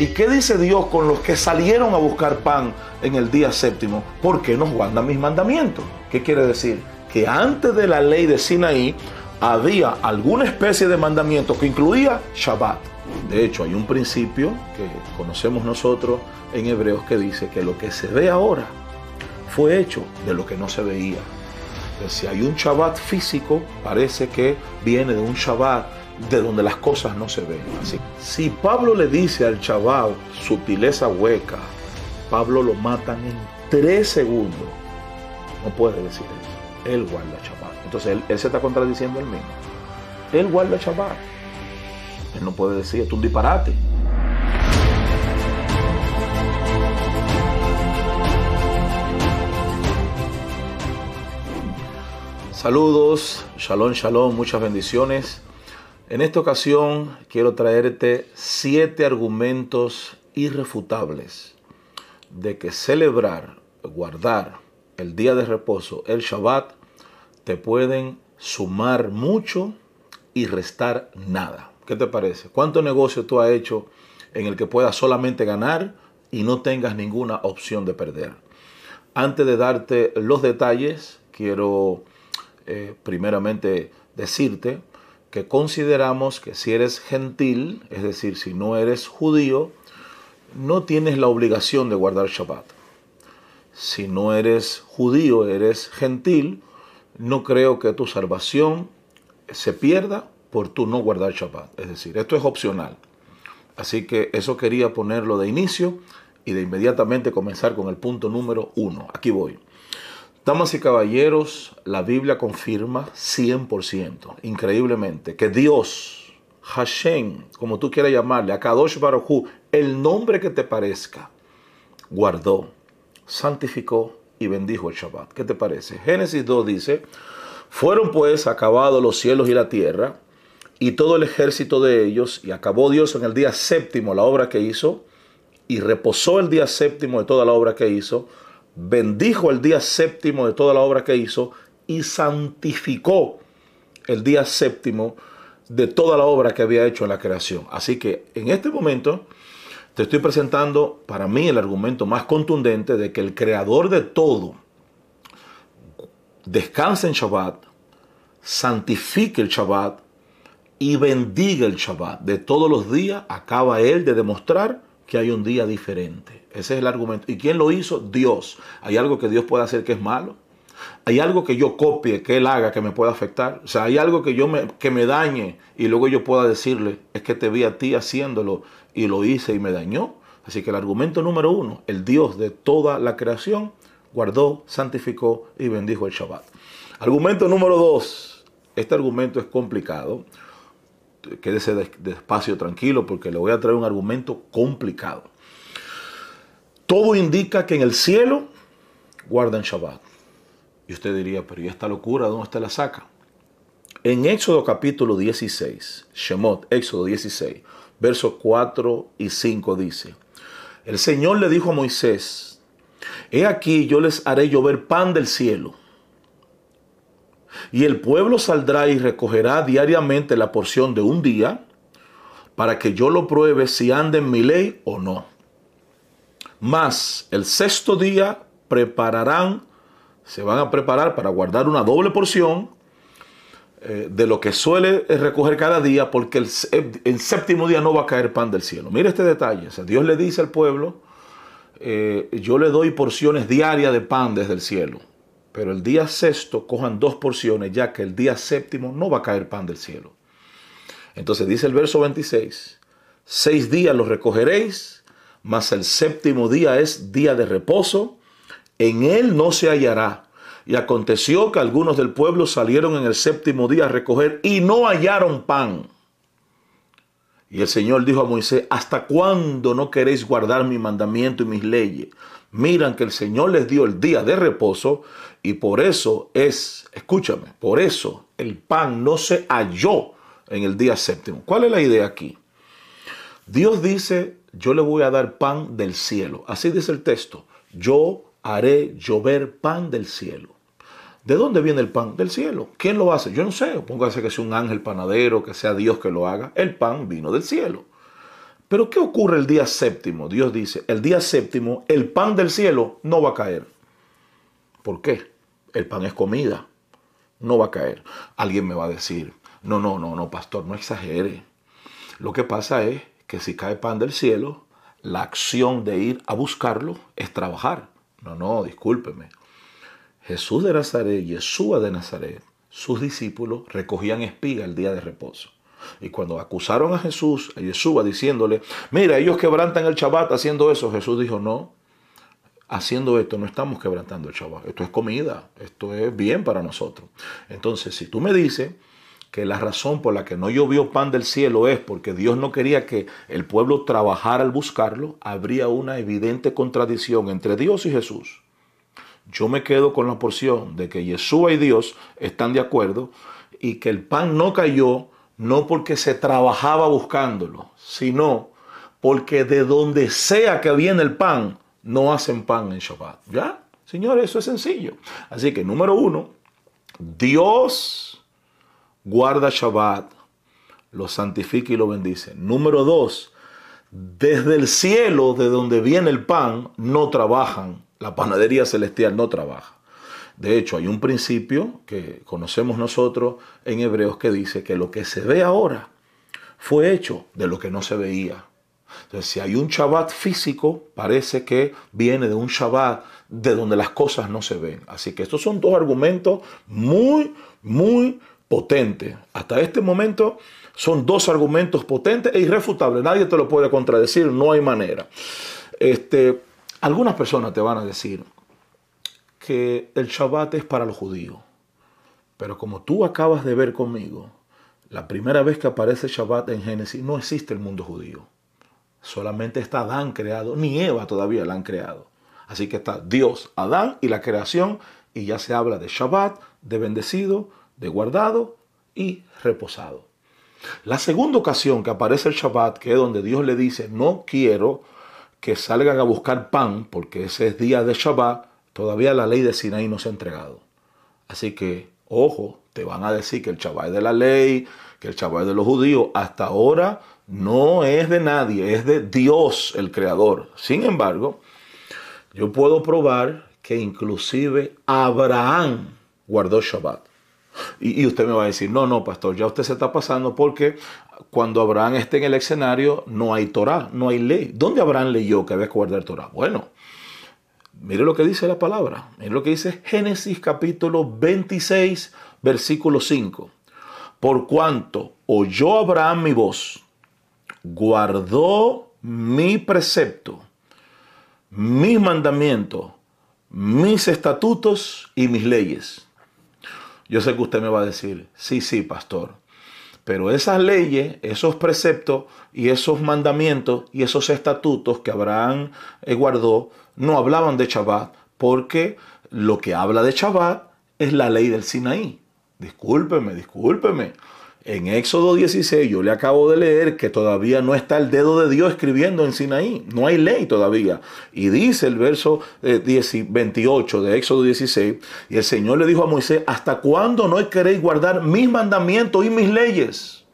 ¿Y qué dice Dios con los que salieron a buscar pan en el día séptimo? Porque nos guardan mis mandamientos. ¿Qué quiere decir? Que antes de la ley de Sinaí había alguna especie de mandamiento que incluía Shabbat. De hecho, hay un principio que conocemos nosotros en Hebreos que dice que lo que se ve ahora fue hecho de lo que no se veía. si hay un Shabbat físico, parece que viene de un Shabbat de donde las cosas no se ven. Así, si Pablo le dice al chaval sutileza hueca, Pablo lo matan en tres segundos. No puede decir eso. Él guarda Shabbat. Entonces él, se está contradiciendo él mismo. Él guarda Shabbat. Él no puede decir, es un disparate. Saludos, shalom, shalom, muchas bendiciones. En esta ocasión quiero traerte siete argumentos irrefutables de que celebrar, guardar el día de reposo, el Shabbat, te pueden sumar mucho y restar nada. ¿Qué te parece? ¿Cuánto negocio tú has hecho en el que puedas solamente ganar y no tengas ninguna opción de perder? Antes de darte los detalles, quiero eh, primeramente decirte que consideramos que si eres gentil, es decir, si no eres judío, no tienes la obligación de guardar Shabbat. Si no eres judío, eres gentil, no creo que tu salvación se pierda por tu no guardar Shabbat. Es decir, esto es opcional. Así que eso quería ponerlo de inicio y de inmediatamente comenzar con el punto número uno. Aquí voy. Damas y caballeros, la Biblia confirma 100%, increíblemente, que Dios, Hashem, como tú quieras llamarle, Akadosh Baruj el nombre que te parezca, guardó, santificó y bendijo el Shabbat. ¿Qué te parece? Génesis 2 dice, fueron pues acabados los cielos y la tierra y todo el ejército de ellos, y acabó Dios en el día séptimo la obra que hizo, y reposó el día séptimo de toda la obra que hizo, bendijo el día séptimo de toda la obra que hizo y santificó el día séptimo de toda la obra que había hecho en la creación. Así que en este momento te estoy presentando para mí el argumento más contundente de que el creador de todo descansa en Shabbat, santifique el Shabbat y bendiga el Shabbat. De todos los días acaba él de demostrar que hay un día diferente. Ese es el argumento. ¿Y quién lo hizo? Dios. ¿Hay algo que Dios pueda hacer que es malo? ¿Hay algo que yo copie, que Él haga, que me pueda afectar? O sea, ¿hay algo que, yo me, que me dañe y luego yo pueda decirle, es que te vi a ti haciéndolo y lo hice y me dañó? Así que el argumento número uno, el Dios de toda la creación, guardó, santificó y bendijo el Shabbat. Argumento número dos, este argumento es complicado quédese despacio, tranquilo, porque le voy a traer un argumento complicado. Todo indica que en el cielo guardan Shabbat. Y usted diría, pero ¿y esta locura dónde está la saca? En Éxodo capítulo 16, Shemot, Éxodo 16, versos 4 y 5 dice, el Señor le dijo a Moisés, he aquí yo les haré llover pan del cielo y el pueblo saldrá y recogerá diariamente la porción de un día para que yo lo pruebe si anda en mi ley o no. Más el sexto día prepararán, se van a preparar para guardar una doble porción eh, de lo que suele recoger cada día, porque el, séptimo día no va a caer pan del cielo. Mire este detalle. Dios le dice al pueblo, eh, yo le doy porciones diarias de pan desde el cielo. Pero el día sexto cojan dos porciones, ya que el día séptimo no va a caer pan del cielo. Entonces dice el verso 26, seis días los recogeréis, mas el séptimo día es día de reposo, en él no se hallará. Y aconteció que algunos del pueblo salieron en el séptimo día a recoger y no hallaron pan. Y el Señor dijo a Moisés, ¿hasta cuándo no queréis guardar mi mandamiento y mis leyes? Miran que el Señor les dio el día de reposo y por eso es, escúchame, por eso el pan no se halló en el día séptimo. ¿Cuál es la idea aquí? Dios dice, yo le voy a dar pan del cielo. Así dice el texto. Yo haré llover pan del cielo. ¿De dónde viene el pan? Del cielo. ¿Quién lo hace? Yo no sé. Póngase que sea un ángel panadero, que sea Dios que lo haga. El pan vino del cielo. Pero ¿qué ocurre el día séptimo? Dios dice, el día séptimo el pan del cielo no va a caer. ¿Por qué? El pan es comida, no va a caer. Alguien me va a decir, no, no, no, no, pastor, no exagere. Lo que pasa es que si cae pan del cielo, la acción de ir a buscarlo es trabajar. No, no, discúlpeme. Jesús de Nazaret, Yeshua de Nazaret, sus discípulos recogían espiga el día de reposo. Y cuando acusaron a Jesús, a Yeshua, diciéndole, mira, ellos quebrantan el Shabbat haciendo eso, Jesús dijo, no, haciendo esto no estamos quebrantando el Shabbat, esto es comida, esto es bien para nosotros. Entonces, si tú me dices que la razón por la que no llovió pan del cielo es porque Dios no quería que el pueblo trabajara al buscarlo, habría una evidente contradicción entre Dios y Jesús. Yo me quedo con la porción de que Yeshua y Dios están de acuerdo y que el pan no cayó no porque se trabajaba buscándolo, sino porque de donde sea que viene el pan, no hacen pan en Shabbat. ¿Ya? Señores, eso es sencillo. Así que número uno, Dios guarda Shabbat, lo santifica y lo bendice. Número dos, desde el cielo, de donde viene el pan, no trabajan. La panadería celestial no trabaja. De hecho, hay un principio que conocemos nosotros en Hebreos que dice que lo que se ve ahora fue hecho de lo que no se veía. Entonces, si hay un Shabbat físico, parece que viene de un Shabbat de donde las cosas no se ven. Así que estos son dos argumentos muy, muy potentes. Hasta este momento son dos argumentos potentes e irrefutables. Nadie te lo puede contradecir, no hay manera. Este, algunas personas te van a decir, que el Shabbat es para los judíos. Pero como tú acabas de ver conmigo, la primera vez que aparece Shabbat en Génesis no existe el mundo judío. Solamente está Adán creado, ni Eva todavía la han creado. Así que está Dios, Adán y la creación, y ya se habla de Shabbat, de bendecido, de guardado y reposado. La segunda ocasión que aparece el Shabbat, que es donde Dios le dice, no quiero que salgan a buscar pan, porque ese es día de Shabbat, Todavía la ley de Sinaí no se ha entregado. Así que, ojo, te van a decir que el chaval de la ley, que el chaval de los judíos, hasta ahora no es de nadie, es de Dios el creador. Sin embargo, yo puedo probar que inclusive Abraham guardó Shabbat. Y, usted me va a decir, no, no, pastor, ya usted se está pasando porque cuando Abraham esté en el escenario no hay Torah, no hay ley. ¿Dónde Abraham leyó que había que guardar Torah? Bueno, Mire lo que dice la palabra. Mire lo que dice Génesis capítulo 26, versículo 5. Por cuanto oyó Abraham mi voz, guardó mi precepto, mis mandamientos, mis estatutos y mis leyes. Yo sé que usted me va a decir, sí, sí, pastor, pero esas leyes, esos preceptos y esos mandamientos y esos estatutos que Abraham eh, guardó, no hablaban de Shabbat, porque lo que habla de Shabbat es la ley del Sinaí. Discúlpeme, discúlpeme. En Éxodo 16 yo le acabo de leer que todavía no está el dedo de Dios escribiendo en Sinaí. No hay ley todavía. Y dice el verso 28 eh, de Éxodo 16, y el Señor le dijo a Moisés, ¿hasta cuándo no queréis guardar mis mandamientos y mis leyes?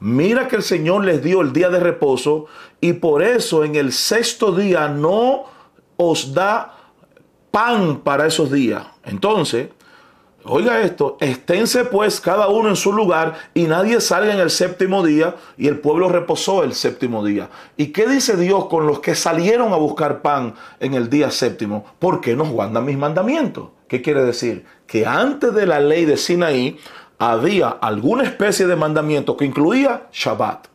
Mira que el Señor les dio el día de reposo y por eso en el sexto día no os da pan para esos días. Entonces, oiga esto, esténse pues cada uno en su lugar y nadie salga en el séptimo día y el pueblo reposó el séptimo día. ¿Y qué dice Dios con los que salieron a buscar pan en el día séptimo? Porque nos guardan mis mandamientos. ¿Qué quiere decir? Que antes de la ley de Sinaí, había alguna especie de mandamiento que incluía Shabbat.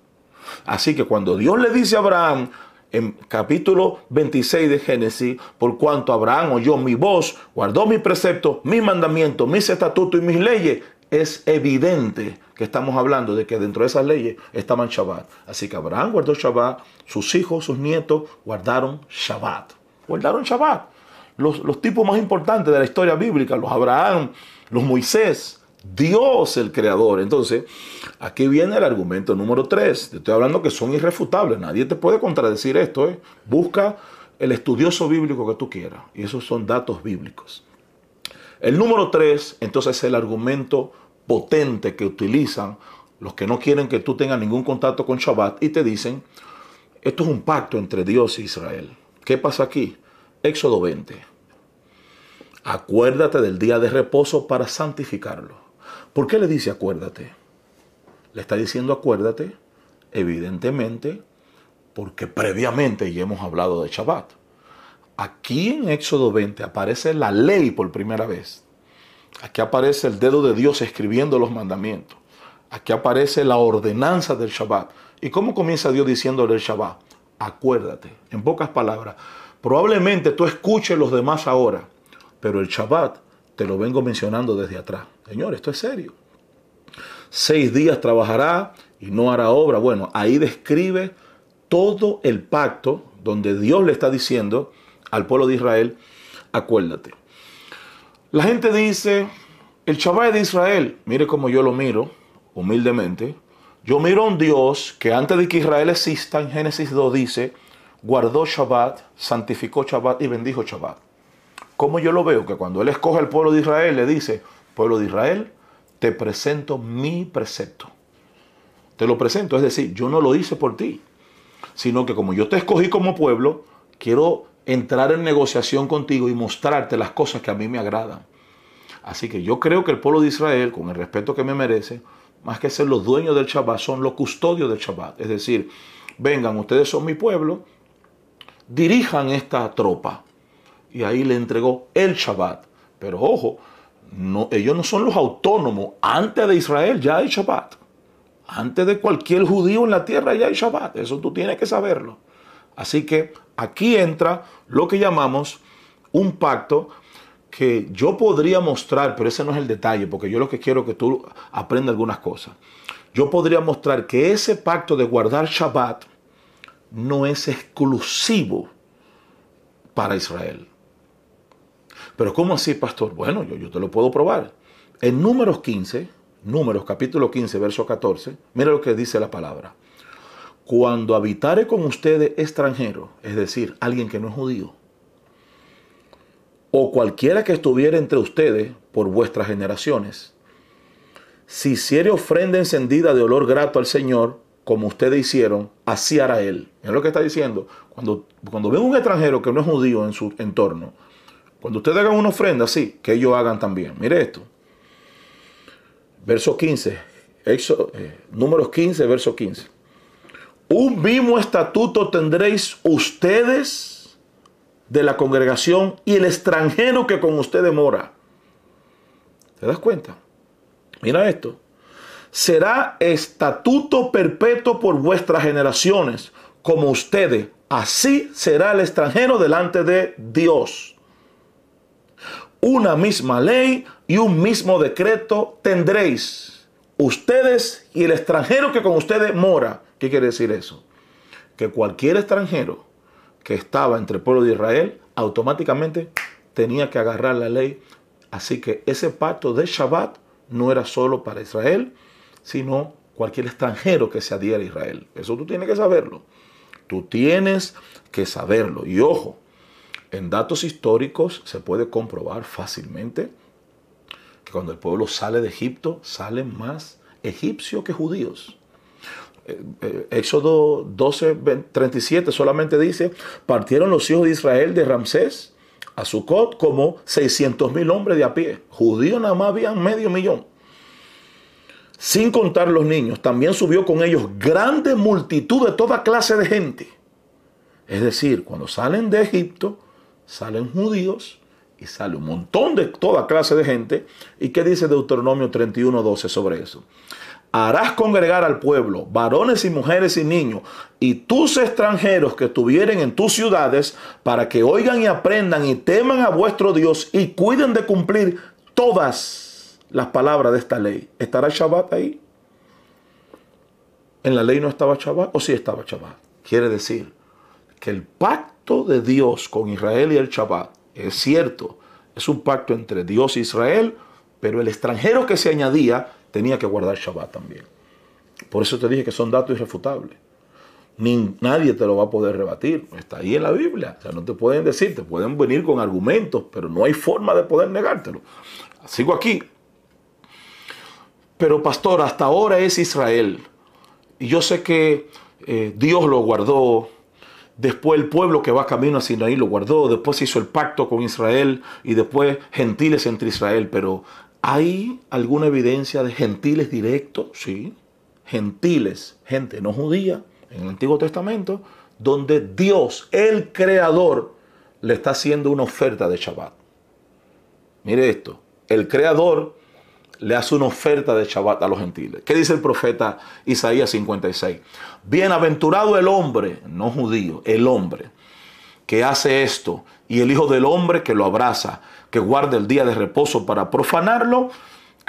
Así que cuando Dios le dice a Abraham, en capítulo 26 de Génesis, por cuanto Abraham oyó mi voz, guardó mis preceptos, mis mandamientos, mis estatutos y mis leyes, es evidente que estamos hablando de que dentro de esas leyes estaban Shabbat. Así que Abraham guardó Shabbat, sus hijos, sus nietos guardaron Shabbat. Guardaron Shabbat. Los, los tipos más importantes de la historia bíblica, los Abraham, los Moisés, Dios el creador. Entonces, aquí viene el argumento número 3. Te estoy hablando que son irrefutables. Nadie te puede contradecir esto. ¿eh? Busca el estudioso bíblico que tú quieras. Y esos son datos bíblicos. El número 3, entonces, es el argumento potente que utilizan los que no quieren que tú tengas ningún contacto con Shabbat, y te dicen, esto es un pacto entre Dios e Israel. ¿Qué pasa aquí? Éxodo 20. Acuérdate del día de reposo para santificarlo. ¿Por qué le dice acuérdate? Le está diciendo acuérdate, evidentemente, porque previamente ya hemos hablado de Shabbat. Aquí en Éxodo 20 aparece la ley por primera vez. Aquí aparece el dedo de Dios escribiendo los mandamientos. Aquí aparece la ordenanza del Shabbat. ¿Y cómo comienza Dios diciéndole el Shabbat? Acuérdate. En pocas palabras, probablemente tú escuches los demás ahora, pero el Shabbat te lo vengo mencionando desde atrás. Señor, esto es serio. Seis días trabajará y no hará obra. Bueno, ahí describe todo el pacto donde Dios le está diciendo al pueblo de Israel, acuérdate. La gente dice, el Shabbat de Israel, mire como yo lo miro, humildemente, yo miro a un Dios que antes de que Israel exista, en Génesis 2 dice, guardó Shabbat, santificó Shabbat y bendijo Shabbat. ¿Cómo yo lo veo? Que cuando Él escoge al pueblo de Israel, le dice, pueblo de Israel, te presento mi precepto. Te lo presento, es decir, yo no lo hice por ti, sino que como yo te escogí como pueblo, quiero entrar en negociación contigo y mostrarte las cosas que a mí me agradan. Así que yo creo que el pueblo de Israel, con el respeto que me merece, más que ser los dueños del Shabbat, son los custodios del Shabbat. Es decir, vengan, ustedes son mi pueblo, dirijan esta tropa. Y ahí le entregó el Shabbat. Pero ojo, no, ellos no son los autónomos. Antes de Israel ya hay Shabbat. Antes de cualquier judío en la tierra ya hay Shabbat. Eso tú tienes que saberlo. Así que aquí entra lo que llamamos un pacto que yo podría mostrar, pero ese no es el detalle, porque yo lo que quiero es que tú aprendas algunas cosas. Yo podría mostrar que ese pacto de guardar Shabbat no es exclusivo para Israel. Pero ¿cómo así, pastor? Bueno, yo, yo te lo puedo probar. En números 15, números capítulo 15, verso 14, mira lo que dice la palabra. Cuando habitare con ustedes extranjero, es decir, alguien que no es judío, o cualquiera que estuviera entre ustedes por vuestras generaciones, si hiciere ofrenda encendida de olor grato al Señor, como ustedes hicieron, así hará Él. Es lo que está diciendo. Cuando, cuando ven un extranjero que no es judío en su entorno, cuando ustedes hagan una ofrenda así, que ellos hagan también. Mire esto. Verso 15. Eh, números 15, verso 15. Un mismo estatuto tendréis ustedes de la congregación y el extranjero que con ustedes mora. ¿Te das cuenta? Mira esto. Será estatuto perpetuo por vuestras generaciones, como ustedes. Así será el extranjero delante de Dios. Una misma ley y un mismo decreto tendréis ustedes y el extranjero que con ustedes mora. ¿Qué quiere decir eso? Que cualquier extranjero que estaba entre el pueblo de Israel, automáticamente tenía que agarrar la ley. Así que ese pacto de Shabbat no era solo para Israel, sino cualquier extranjero que se adhiera a Israel. Eso tú tienes que saberlo. Tú tienes que saberlo. Y ojo, en datos históricos se puede comprobar fácilmente que cuando el pueblo sale de Egipto, salen más egipcios que judíos. Eh, eh, Éxodo 12, 37 solamente dice, partieron los hijos de Israel de Ramsés a Sucot como 600 mil hombres de a pie. Judíos nada más habían medio millón. Sin contar los niños, también subió con ellos grande multitud de toda clase de gente. Es decir, cuando salen de Egipto, salen judíos y sale un montón de toda clase de gente. ¿Y qué dice Deuteronomio 31, 12 sobre eso? harás congregar al pueblo, varones y mujeres y niños, y tus extranjeros que estuvieren en tus ciudades, para que oigan y aprendan y teman a vuestro Dios y cuiden de cumplir todas las palabras de esta ley. ¿Estará Shabbat ahí? ¿En la ley no estaba Shabbat o sí estaba Shabbat? Quiere decir que el pacto de Dios con Israel y el Shabbat es cierto, es un pacto entre Dios e Israel, pero el extranjero que se añadía tenía que guardar Shabbat también. Por eso te dije que son datos irrefutables. Ni, nadie te lo va a poder rebatir. Está ahí en la Biblia. O sea, no te pueden decir, te pueden venir con argumentos, pero no hay forma de poder negártelo. Sigo aquí. pero pastor, hasta ahora es Israel. Y yo sé que eh, Dios lo guardó. Después el pueblo que va camino a Sinaí lo guardó. Después hizo el pacto con Israel y después gentiles entre Israel. Pero ¿hay alguna evidencia de gentiles directos? Sí. Gentiles, gente no judía, en el Antiguo Testamento, donde Dios, el Creador, le está haciendo una oferta de Shabbat. Mire esto, el Creador le hace una oferta de Shabbat a los gentiles. ¿Qué dice el profeta Isaías 56? Bienaventurado el hombre, no judío, el hombre que hace esto y el Hijo del Hombre que lo abraza, que guarda el día de reposo para profanarlo,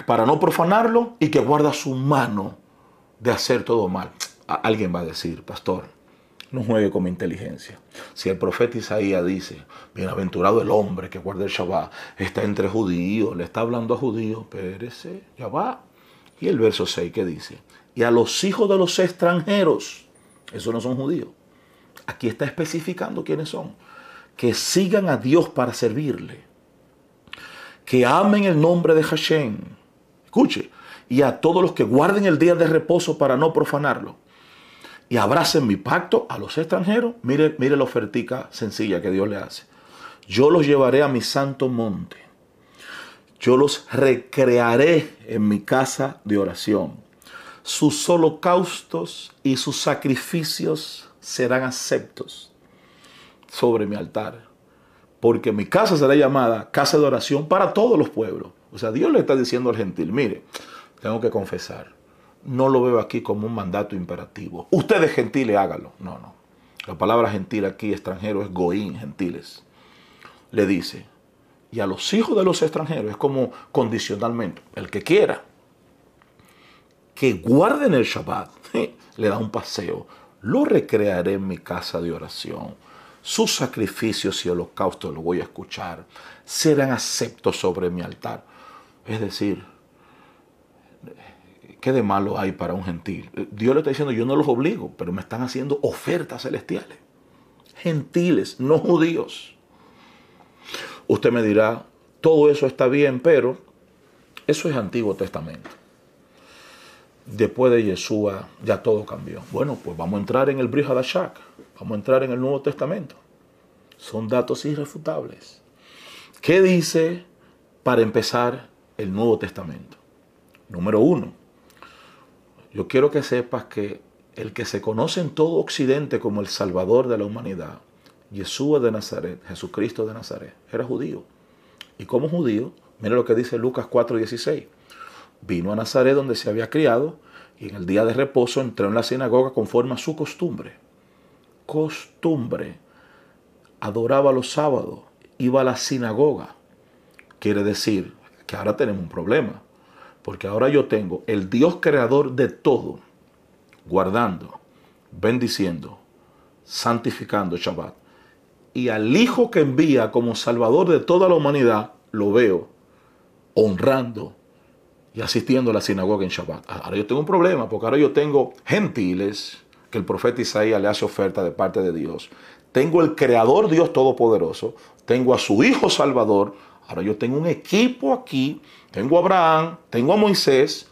para no profanarlo y que guarda su mano de hacer todo mal. Alguien va a decir, pastor, no juegue con mi inteligencia. Si el profeta Isaías dice, bienaventurado el hombre que guarda el Shabbat, está entre judíos, le está hablando a judíos, pérese, ya va. Y el verso 6 que dice, y a los hijos de los extranjeros, esos no son judíos, aquí está especificando quiénes son, que sigan a Dios para servirle, que amen el nombre de Hashem, escuche, y a todos los que guarden el día de reposo para no profanarlo y abracen mi pacto a los extranjeros, mire, mire la ofertica sencilla que Dios le hace. Yo los llevaré a mi santo monte. Yo los recrearé en mi casa de oración. Sus holocaustos y sus sacrificios serán aceptos sobre mi altar. Porque mi casa será llamada casa de oración para todos los pueblos. O sea, Dios le está diciendo al gentil, mire, tengo que confesar, no lo veo aquí como un mandato imperativo. Ustedes gentiles, hágalo. No, no. La palabra gentil aquí, extranjero, es goín, gentiles. Le dice, y a los hijos de los extranjeros, es como condicionalmente, el que quiera, que guarden el Shabbat, le da un paseo, lo recrearé en mi casa de oración. Sus sacrificios y holocaustos lo voy a escuchar, serán aceptos sobre mi altar. Es decir, ¿Qué de malo hay para un gentil? Dios le está diciendo, yo no los obligo, pero me están haciendo ofertas celestiales. Gentiles, no judíos. Usted me dirá, todo eso está bien, pero eso es Antiguo Testamento. Después de Yeshua ya todo cambió. Bueno, pues vamos a entrar en el Brihadashak, vamos a entrar en el Nuevo Testamento. Son datos irrefutables. ¿Qué dice para empezar el Nuevo Testamento? Número uno, yo quiero que sepas que el que se conoce en todo Occidente como el Salvador de la humanidad, Yeshua de Nazaret, Jesucristo de Nazaret, era judío. Y como judío, mira lo que dice Lucas 4:16. Vino a Nazaret donde se había criado y en el día de reposo entró en la sinagoga conforme a su costumbre. Costumbre. Adoraba los sábados, iba a la sinagoga. Quiere decir que ahora tenemos un problema. Porque ahora yo tengo el Dios creador de todo, guardando, bendiciendo, santificando Shabbat. Y al Hijo que envía como Salvador de toda la humanidad, lo veo honrando y asistiendo a la sinagoga en Shabbat. Ahora yo tengo un problema, porque ahora yo tengo gentiles que el profeta Isaías le hace oferta de parte de Dios. Tengo el Creador Dios Todopoderoso, tengo a su Hijo Salvador, Ahora yo tengo un equipo aquí, tengo a Abraham, tengo a Moisés,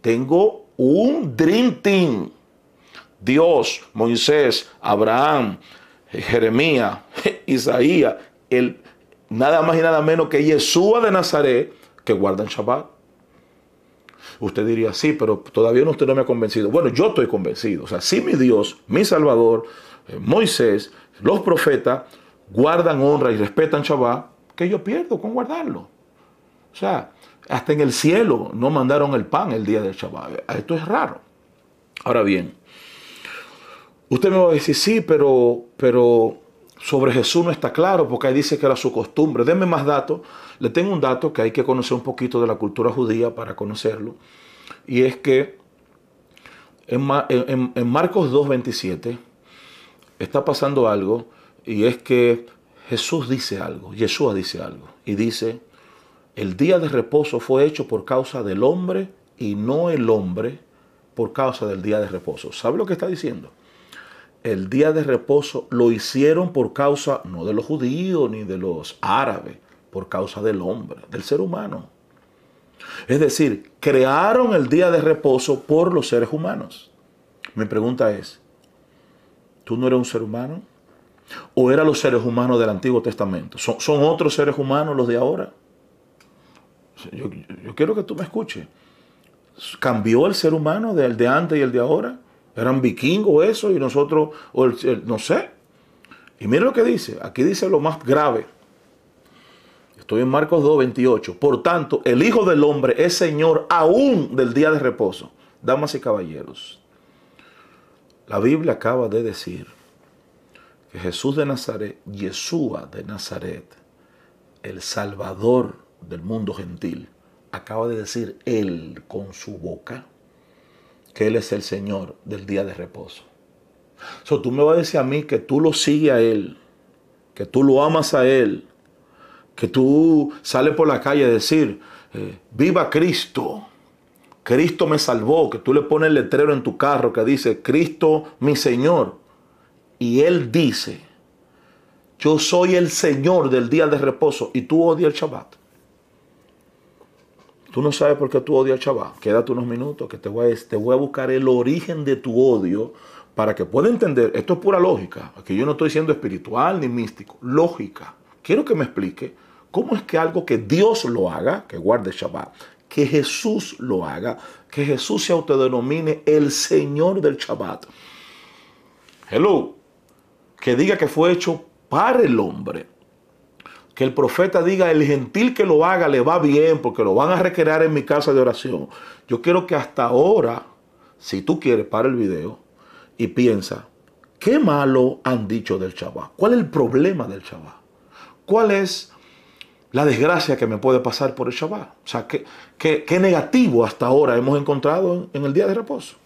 tengo un Dream Team. Dios, Moisés, Abraham, Jeremías, Isaías, el, nada más y nada menos que Yeshua de Nazaret, que guardan Shabbat. Usted diría, sí, pero todavía usted no me ha convencido. Bueno, yo estoy convencido. O sea, sí mi Dios, mi Salvador, eh, Moisés, los profetas, guardan, honra y respetan Shabbat, que yo pierdo con guardarlo. O sea, hasta en el cielo no mandaron el pan el día del Shabbat. Esto es raro. Ahora bien, usted me va a decir, sí, pero, pero sobre Jesús no está claro porque ahí dice que era su costumbre. Denme más datos. Le tengo un dato que hay que conocer un poquito de la cultura judía para conocerlo. Y es que en, en, en Marcos 2.27 está pasando algo y es que Jesús dice algo, Yeshua dice algo, y dice, el día de reposo fue hecho por causa del hombre y no el hombre por causa del día de reposo. ¿Sabe lo que está diciendo? El día de reposo lo hicieron por causa no de los judíos ni de los árabes, por causa del hombre, del ser humano. Es decir, crearon el día de reposo por los seres humanos. Mi pregunta es, ¿tú no eres un ser humano? ¿O eran los seres humanos del Antiguo Testamento? ¿Son, son otros seres humanos los de ahora? Yo, quiero que tú me escuches. ¿Cambió el ser humano del de antes y el de ahora? ¿Eran vikingos eso y nosotros, o no sé? Y mira lo que dice, aquí dice lo más grave. Estoy en Marcos 2, 28. Por tanto, el Hijo del Hombre es Señor aún del día de reposo. Damas y caballeros, la Biblia acaba de decir que Jesús de Nazaret, Yeshua de Nazaret, el Salvador del mundo gentil, acaba de decir él con su boca que Él es el Señor del día de reposo. So, tú me vas a decir a mí que tú lo sigues a Él, que tú lo amas a Él, que tú sales por la calle a decir, eh, viva Cristo, Cristo me salvó, que tú le pones el letrero en tu carro que dice, Cristo mi Señor. Y Él dice, yo soy el Señor del día de reposo y tú odias el Shabbat. Tú no sabes por qué tú odias al Shabbat. Quédate unos minutos que te voy, a, voy a buscar el origen de tu odio para que pueda entender. Esto es pura lógica. Aquí yo no estoy siendo espiritual ni místico. Lógica. Quiero que me explique cómo es que algo que Dios lo haga, que guarde Shabbat, que Jesús lo haga, que Jesús se autodenomine el Señor del Shabbat. Hello. Que diga que fue hecho para el hombre que el profeta diga, el gentil que lo haga le va bien porque lo van a recrear en mi casa de oración. Yo quiero que hasta ahora, si tú quieres, para el video y piensa, ¿qué malo han dicho del Shabbat? ¿Cuál es el problema del Shabbat? ¿Cuál es la desgracia que me puede pasar por el Shabbat? O sea, ¿qué, qué, negativo hasta ahora hemos encontrado en, el día de reposo?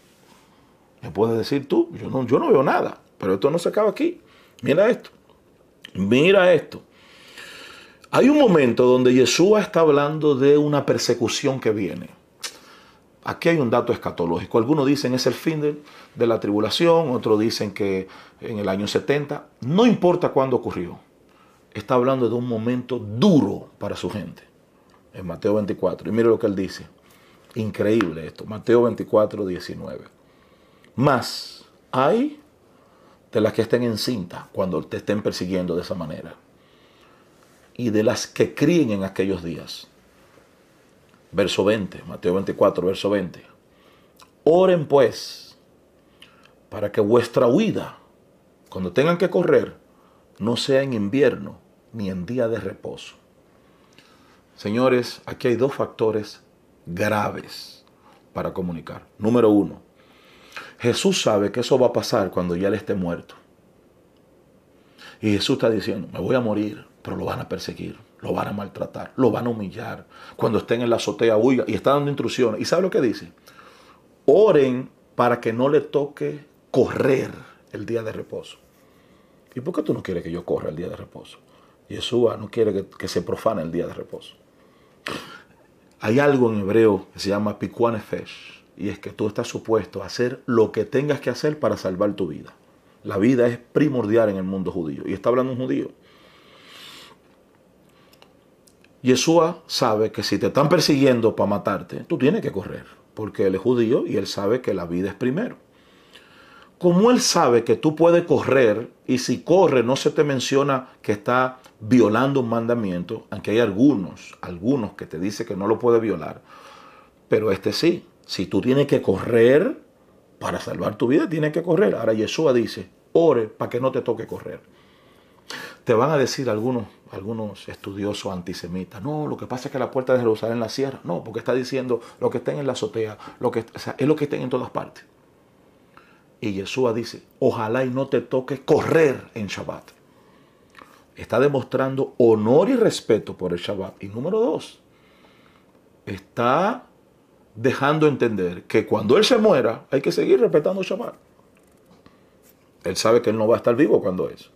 Me puedes decir tú, yo no, yo no veo nada, pero esto no se acaba aquí. Mira esto, mira esto. Hay un momento donde Yeshua está hablando de una persecución que viene. Aquí hay un dato escatológico. Algunos dicen es el fin de, la tribulación, otros dicen que en el año 70. No importa cuándo ocurrió. Está hablando de un momento duro para su gente. En Mateo 24. Y mire lo que él dice. Increíble esto. Mateo 24, 19. Más hay de las que estén en cinta cuando te estén persiguiendo de esa manera y de las que críen en aquellos días. Verso 20, Mateo 24, verso 20. Oren pues para que vuestra huida, cuando tengan que correr, no sea en invierno ni en día de reposo. Señores, aquí hay dos factores graves para comunicar. Número uno, Jesús sabe que eso va a pasar cuando ya Él esté muerto. Y Jesús está diciendo, me voy a morir pero lo van a perseguir, lo van a maltratar, lo van a humillar. Cuando estén en la azotea, huya y está dando instrucciones. ¿Y sabe lo que dice? Oren para que no le toque correr el día de reposo. ¿Y por qué tú no quieres que yo corra el día de reposo? Yeshua no quiere que, se profane el día de reposo. Hay algo en hebreo que se llama pikuanefesh, y es que tú estás supuesto a hacer lo que tengas que hacer para salvar tu vida. La vida es primordial en el mundo judío. Y está hablando un judío. Yeshua sabe que si te están persiguiendo para matarte, tú tienes que correr, porque él es judío y él sabe que la vida es primero. Como él sabe que tú puedes correr y si corre no se te menciona que está violando un mandamiento, aunque hay algunos, algunos que te dicen que no lo puede violar, pero este sí, si tú tienes que correr para salvar tu vida, tienes que correr. Ahora Yeshua dice, ore para que no te toque correr. Te van a decir algunos, algunos estudiosos antisemitas, no, lo que pasa es que la puerta de Jerusalén la cierra. No, porque está diciendo lo que estén en la azotea, lo que, es lo que estén en todas partes. Y Yeshua dice, ojalá y no te toque correr en Shabbat. Está demostrando honor y respeto por el Shabbat. Y número dos, está dejando entender que cuando Él se muera hay que seguir respetando el Shabbat. Él sabe que Él no va a estar vivo cuando es.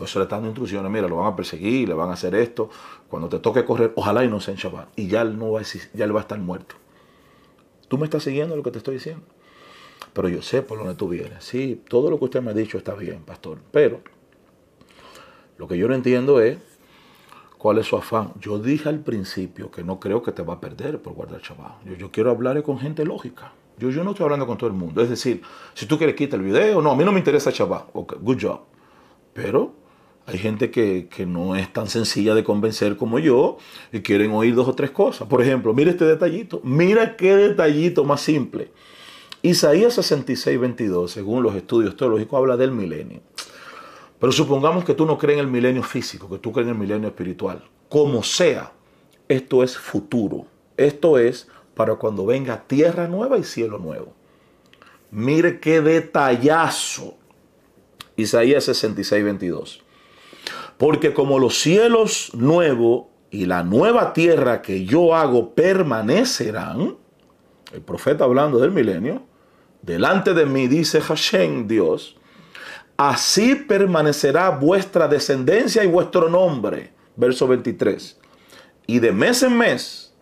Pues le está dando instrucciones, mira, lo van a perseguir, le van a hacer esto. Cuando te toque correr, ojalá y no sea en Shabbat. Y ya él, no va a, ya él va a estar muerto. ¿Tú me estás siguiendo lo que te estoy diciendo? Pero yo sé por dónde tú vienes. Sí, todo lo que usted me ha dicho está bien, pastor. Pero lo que yo no entiendo es ¿Cuál es su afán? Yo dije al principio que no creo que te va a perder por guardar Shabbat. Yo, yo quiero hablar con gente lógica. Yo, yo no estoy hablando con todo el mundo. Es decir, si tú quieres quitar el video, no, a mí no me interesa Shabbat. Ok, good job. Pero hay gente que, que, no es tan sencilla de convencer como yo y quieren oír dos o tres cosas. Por ejemplo, mira este detallito. Mira qué detallito más simple. Isaías 66, 22, según los estudios teológicos, habla del milenio. Pero supongamos que tú no crees en el milenio físico, que tú crees en el milenio espiritual. Como sea, esto es futuro. Esto es para cuando venga tierra nueva y cielo nuevo. Mire qué detallazo. Isaías 66, 22. Porque como los cielos nuevos y la nueva tierra que yo hago permanecerán, el profeta hablando del milenio, delante de mí dice Hashem Dios, así permanecerá vuestra descendencia y vuestro nombre. Verso 23. Y de mes en mes,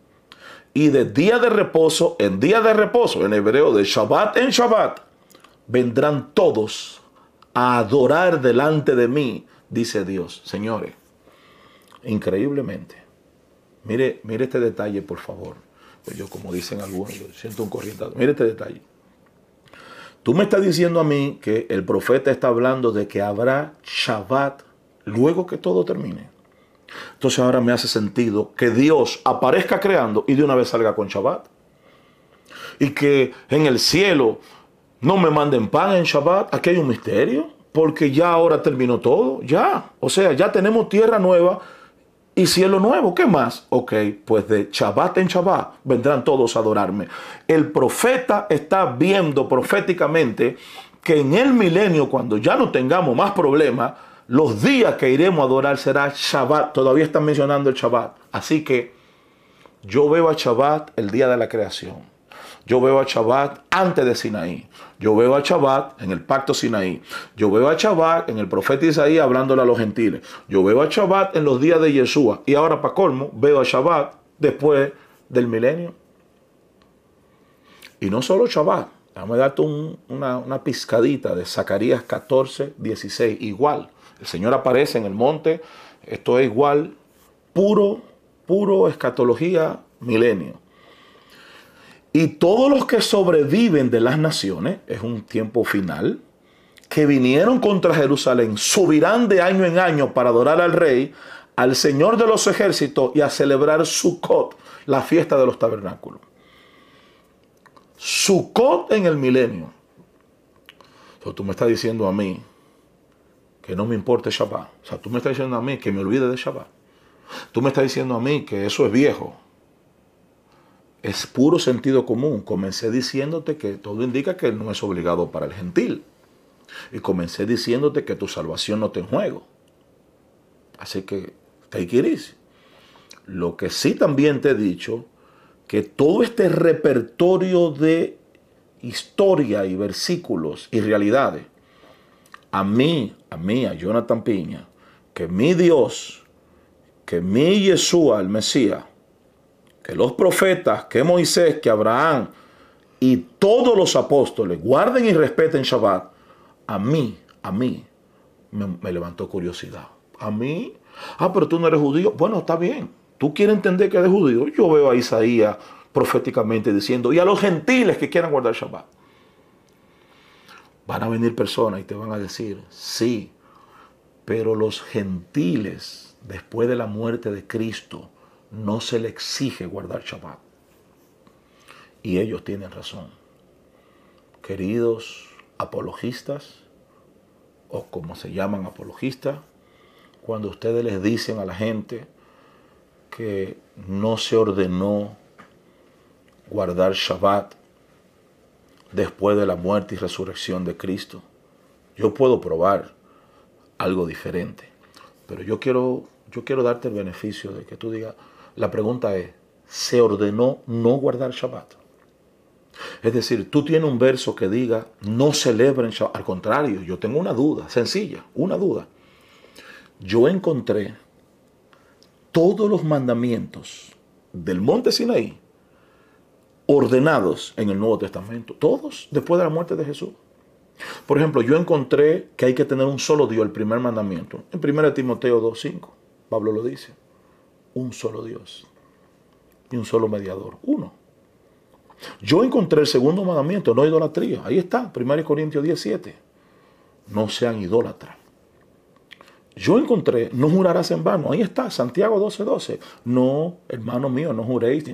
y de día de reposo en día de reposo, en hebreo de Shabbat en Shabbat, vendrán todos a adorar delante de mí, dice Dios. Señores, increíblemente, mire, mire este detalle, por favor. Yo, como dicen algunos, siento un corrientado. Mire este detalle. Tú me estás diciendo a mí que el profeta está hablando de que habrá Shabbat luego que todo termine. Entonces ahora me hace sentido que Dios aparezca creando y de una vez salga con Shabbat. Y que en el cielo no me manden pan en Shabbat. Aquí hay un misterio. Porque ya ahora terminó todo. Ya. O sea, ya tenemos tierra nueva y cielo nuevo. ¿Qué más? Ok, pues de Shabbat en Shabbat vendrán todos a adorarme. El profeta está viendo proféticamente que en el milenio, cuando ya no tengamos más problemas, los días que iremos a adorar será Shabbat. Todavía están mencionando el Shabbat. Así que yo veo a Shabbat el día de la creación. Yo veo a Shabbat antes de Sinaí. Yo veo a Shabbat en el pacto Sinaí. Yo veo a Shabbat en el profeta Isaías hablándole a los gentiles. Yo veo a Shabbat en los días de Yeshua. Y ahora, para colmo, veo a Shabbat después del milenio. Y no solo Shabbat. Déjame darte una, una piscadita de Zacarías 14, 16. Igual. El Señor aparece en el monte. Esto es igual. Puro, puro escatología milenio. Y todos los que sobreviven de las naciones, es un tiempo final, que vinieron contra Jerusalén, subirán de año en año para adorar al rey, al Señor de los ejércitos y a celebrar Sukkot, la fiesta de los tabernáculos. Sukkot en el milenio. Tú me estás diciendo a mí que no me importe Shabbat. O sea, tú me estás diciendo a mí que me olvide de Shabbat. Tú me estás diciendo a mí que eso es viejo es puro sentido común. Comencé diciéndote que todo indica que no es obligado para el gentil. Y comencé diciéndote que tu salvación no está en juego. Así que, take it easy. Lo que sí también te he dicho, que todo este repertorio de historia y versículos y realidades, a mí, a mí, a Jonathan Piña, que mi Dios, que mi Yeshua, el Mesías, que los profetas, que Moisés, que Abraham y todos los apóstoles guarden y respeten Shabbat, a mí, a mí, me, levantó curiosidad. A mí, ah, pero tú no eres judío. Bueno, está bien. Tú quieres entender que eres judío. Yo veo a Isaías proféticamente diciendo, y a los gentiles que quieran guardar Shabbat. Van a venir personas y te van a decir, sí, pero los gentiles, después de la muerte de Cristo, no se le exige guardar Shabbat. Y ellos tienen razón. Queridos apologistas, o como se llaman apologistas, cuando ustedes les dicen a la gente que no se ordenó guardar Shabbat después de la muerte y resurrección de Cristo, yo puedo probar algo diferente. Pero yo quiero, yo quiero darte el beneficio de que tú digas, la pregunta es, ¿se ordenó no guardar Shabbat? Es decir, tú tienes un verso que diga, no celebren Shabbat. Al contrario, yo tengo una duda, sencilla, una duda. Yo encontré todos los mandamientos del monte Sinaí ordenados en el Nuevo Testamento, todos después de la muerte de Jesús. Por ejemplo, yo encontré que hay que tener un solo Dios, el primer mandamiento, en 1 Timoteo 2.5, Pablo lo dice. Un solo Dios y un solo mediador, uno. Yo encontré el segundo mandamiento, no idolatría. Ahí está, 1 Corintios 17. No sean idólatras. Yo encontré, no jurarás en vano. Ahí está, Santiago 12:12. 12. No, hermano mío, no juréis.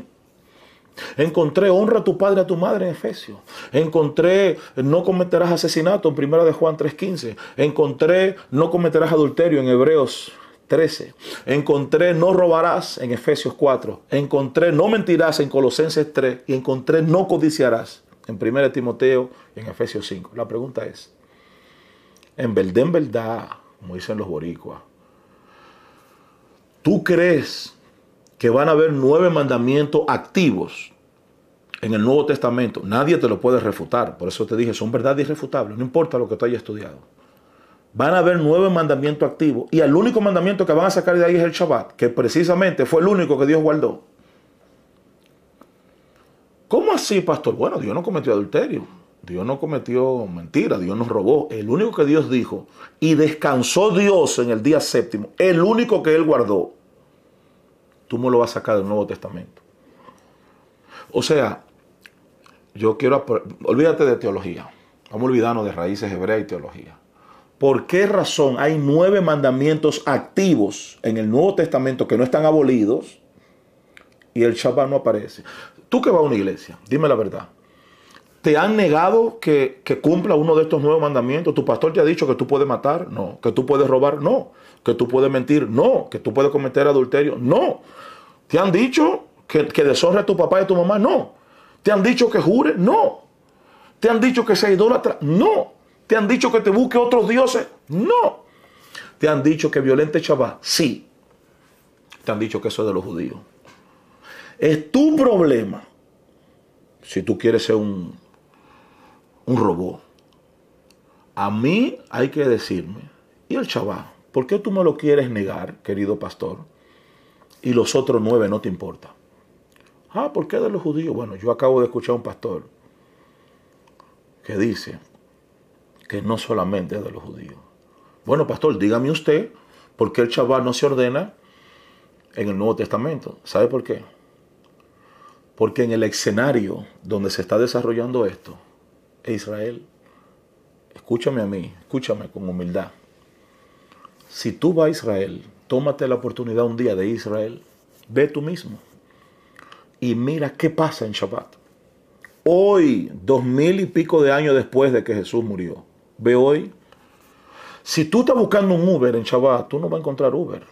Encontré, honra a tu padre y a tu madre en Efesios. Encontré, no cometerás asesinato en 1 de Juan 3:15. Encontré, no cometerás adulterio en Hebreos 13. Encontré no robarás en Efesios 4. Encontré no mentirás en Colosenses 3. Y encontré no codiciarás en 1 Timoteo y en Efesios 5. La pregunta es, en verdad, en verdad, como dicen los boricuas, ¿tú crees que van a haber nueve mandamientos activos en el Nuevo Testamento? Nadie te lo puede refutar. Por eso te dije, son verdad irrefutables. No importa lo que tú hayas estudiado van a haber nueve mandamientos activos. Y el único mandamiento que van a sacar de ahí es el Shabbat, que precisamente fue el único que Dios guardó. ¿Cómo así, pastor? Bueno, Dios no cometió adulterio. Dios no cometió mentira, Dios nos robó. El único que Dios dijo, y descansó Dios en el día séptimo, el único que Él guardó, tú me lo vas a sacar del Nuevo Testamento. O sea, yo quiero, olvídate de teología, vamos a olvidarnos de raíces hebreas y teología. ¿Por qué razón hay nueve mandamientos activos en el Nuevo Testamento que no están abolidos y el Shabbat no aparece? Tú que vas a una iglesia, dime la verdad. ¿Te han negado que, cumpla uno de estos nuevos mandamientos? ¿Tu pastor te ha dicho que tú puedes matar? No. ¿Que tú puedes robar? No. ¿Que tú puedes mentir? No. ¿Que tú puedes cometer adulterio? No. ¿Te han dicho que, que deshonre a tu papá y a tu mamá? No. ¿Te han dicho que jure? No. ¿Te han dicho que sea idólatra? No. ¿Te han dicho que te busque otros dioses? No. ¿Te han dicho que violente Shabbat? Sí. Te han dicho que eso es de los judíos. Es tu problema si tú quieres ser un, un robot. A mí hay que decirme, ¿y el Shabbat? ¿Por qué tú me lo quieres negar, querido pastor? Y los otros nueve no te importa. Ah, ¿por qué de los judíos? Bueno, yo acabo de escuchar a un pastor que dice, no solamente es de los judíos. Bueno, pastor, dígame usted por qué el Shabbat no se ordena en el Nuevo Testamento. ¿Sabe por qué? Porque en el escenario donde se está desarrollando esto es Israel. Escúchame a mí, escúchame con humildad. Si tú vas a Israel, tómate la oportunidad un día de Israel, ve tú mismo y mira qué pasa en Shabbat. Hoy, dos mil y pico de años después de que Jesús murió, ve hoy. Si tú estás buscando un Uber en Shabbat, tú no vas a encontrar Uber.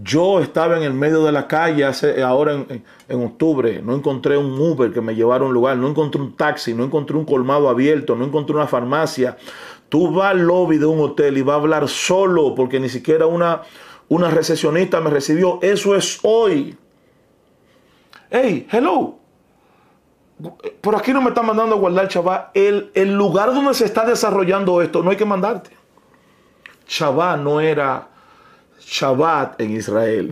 Yo estaba en el medio de la calle hace, ahora en, octubre, no encontré un Uber que me llevara a un lugar, no encontré un taxi, no encontré un colmado abierto, no encontré una farmacia. Tú vas al lobby de un hotel y vas a hablar solo porque ni siquiera una, una recesionista me recibió. Eso es hoy. Hey, hello, por aquí no me están mandando a guardar Shabbat. El, el lugar donde se está desarrollando esto, no hay que mandarte. Shabbat no era Shabbat en Israel.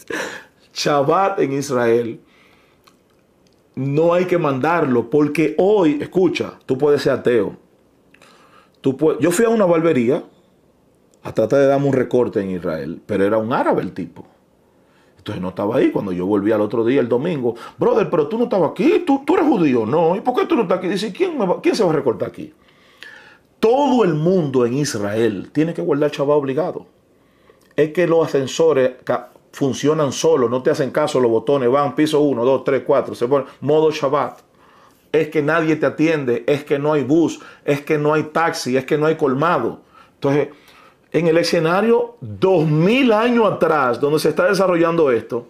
Shabbat en Israel. No hay que mandarlo porque hoy, escucha, tú puedes ser ateo. Tú yo fui a una barbería a tratar de darme un recorte en Israel, pero era un árabe el tipo. Entonces no estaba ahí. Cuando yo volví al otro día, el domingo, brother, pero tú no estabas aquí, tú, tú eres judío. No, ¿y por qué tú no estás aquí? Dice, ¿quién, ¿quién se va a recortar aquí? Todo el mundo en Israel tiene que guardar Shabbat obligado. Es que los ascensores funcionan solos, no te hacen caso, los botones van piso 1, 2, 3, 4, se pone modo Shabbat. Es que nadie te atiende, es que no hay bus, es que no hay taxi, es que no hay colmado. Entonces, en el escenario 2000 años atrás, donde se está desarrollando esto,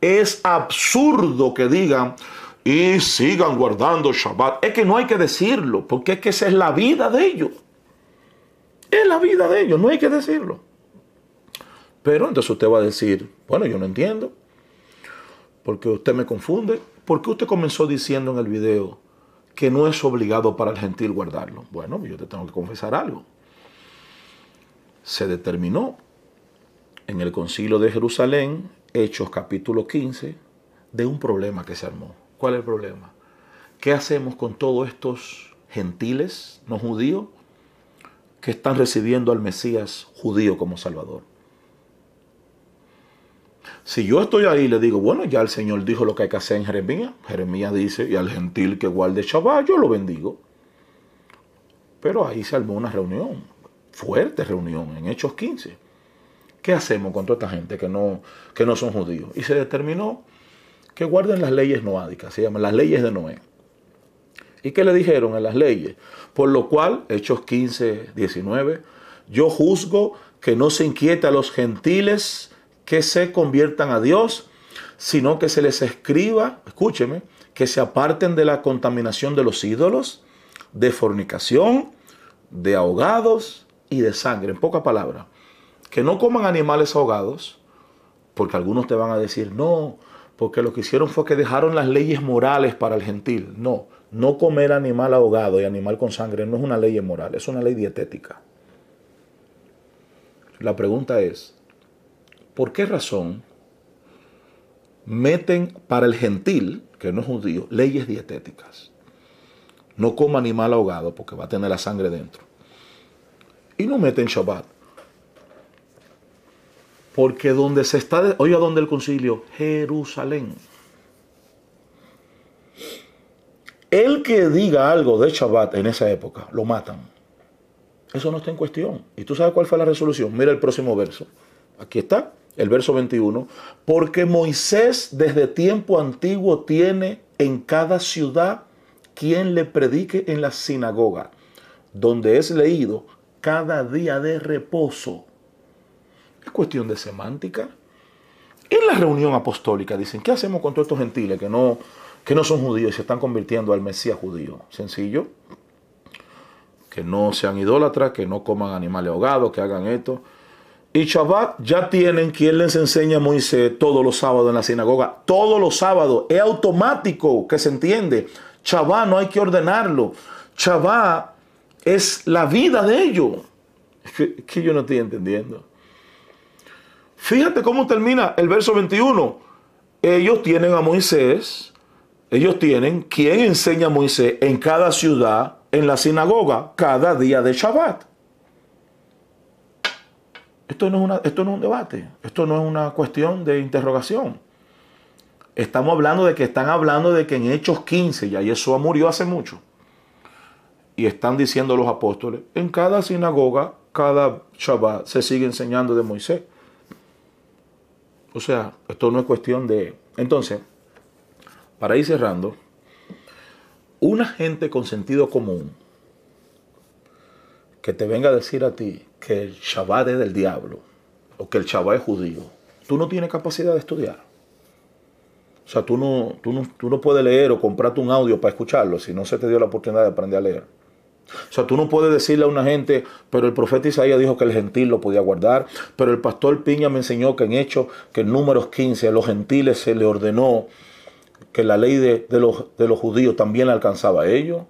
es absurdo que digan y sigan guardando Shabbat. Es que no hay que decirlo, porque es que esa es la vida de ellos. Es la vida de ellos, no hay que decirlo. Pero entonces usted va a decir, bueno, yo no entiendo, porque usted me confunde. ¿Por qué usted comenzó diciendo en el video que no es obligado para el gentil guardarlo? Bueno, yo te tengo que confesar algo se determinó en el concilio de Jerusalén, Hechos capítulo 15, de un problema que se armó. ¿Cuál es el problema? ¿Qué hacemos con todos estos gentiles, no judíos, que están recibiendo al Mesías judío como Salvador? Si yo estoy ahí y le digo, bueno, ya el Señor dijo lo que hay que hacer en Jeremías, Jeremías dice, y al gentil que guarde Shabbat, yo lo bendigo. Pero ahí se armó una reunión, fuerte reunión, en Hechos 15. ¿Qué hacemos con toda esta gente que no, que no son judíos? Y se determinó que guarden las leyes noádicas, se llaman las leyes de Noé. ¿Y qué le dijeron en las leyes? Por lo cual, Hechos 15, 19, yo juzgo que no se inquieta a los gentiles que se conviertan a Dios, sino que se les escriba, escúcheme, que se aparten de la contaminación de los ídolos, de fornicación, de ahogados y de sangre. En pocas palabras, que no coman animales ahogados, porque algunos te van a decir, no, porque lo que hicieron fue que dejaron las leyes morales para el gentil. No, no comer animal ahogado y animal con sangre no es una ley moral, es una ley dietética. La pregunta es, ¿por qué razón meten para el gentil, que no es judío, leyes dietéticas? No coma animal ahogado porque va a tener la sangre dentro. Y no meten Shabbat. Porque donde se está, oiga, donde el concilio, Jerusalén. El que diga algo de Shabbat en esa época, lo matan. Eso no está en cuestión. ¿Y tú sabes cuál fue la resolución? Mira el próximo verso. Aquí está el verso 21, porque Moisés desde tiempo antiguo tiene en cada ciudad quien le predique en la sinagoga, donde es leído cada día de reposo. Es cuestión de semántica. En la reunión apostólica dicen, ¿qué hacemos con todos estos gentiles que no, que no son judíos y se están convirtiendo al Mesías judío? Sencillo. Que no sean idólatras, que no coman animales ahogados, que hagan esto. Y Shabbat ya tienen quien les enseña a Moisés todos los sábados en la sinagoga. Todos los sábados. Es automático que se entiende. Shabbat no hay que ordenarlo. Shabbat es la vida de ellos. Que, que yo no estoy entendiendo. Fíjate cómo termina el verso 21. Ellos tienen a Moisés. Ellos tienen quien enseña a Moisés en cada ciudad, en la sinagoga, cada día de Shabbat. Esto no, es una, esto no es un debate, esto no es una cuestión de interrogación. Estamos hablando de que están hablando de que en Hechos 15, ya Yeshua murió hace mucho. Y están diciendo los apóstoles, en cada sinagoga, cada Shabbat, se sigue enseñando de Moisés. O sea, esto no es cuestión de... Entonces, para ir cerrando, una gente con sentido común que te venga a decir a ti que el Shabbat es del diablo o que el Shabbat es judío, tú no tienes capacidad de estudiar. O sea, tú no, tú no, tú no puedes leer o comprarte un audio para escucharlo si no se te dio la oportunidad de aprender a leer. O sea, tú no puedes decirle a una gente, pero el profeta Isaías dijo que el gentil lo podía guardar, pero el pastor Piña me enseñó que en Hechos, que en números 15 a los gentiles se le ordenó que la ley de, de, los, de los judíos también alcanzaba a ellos.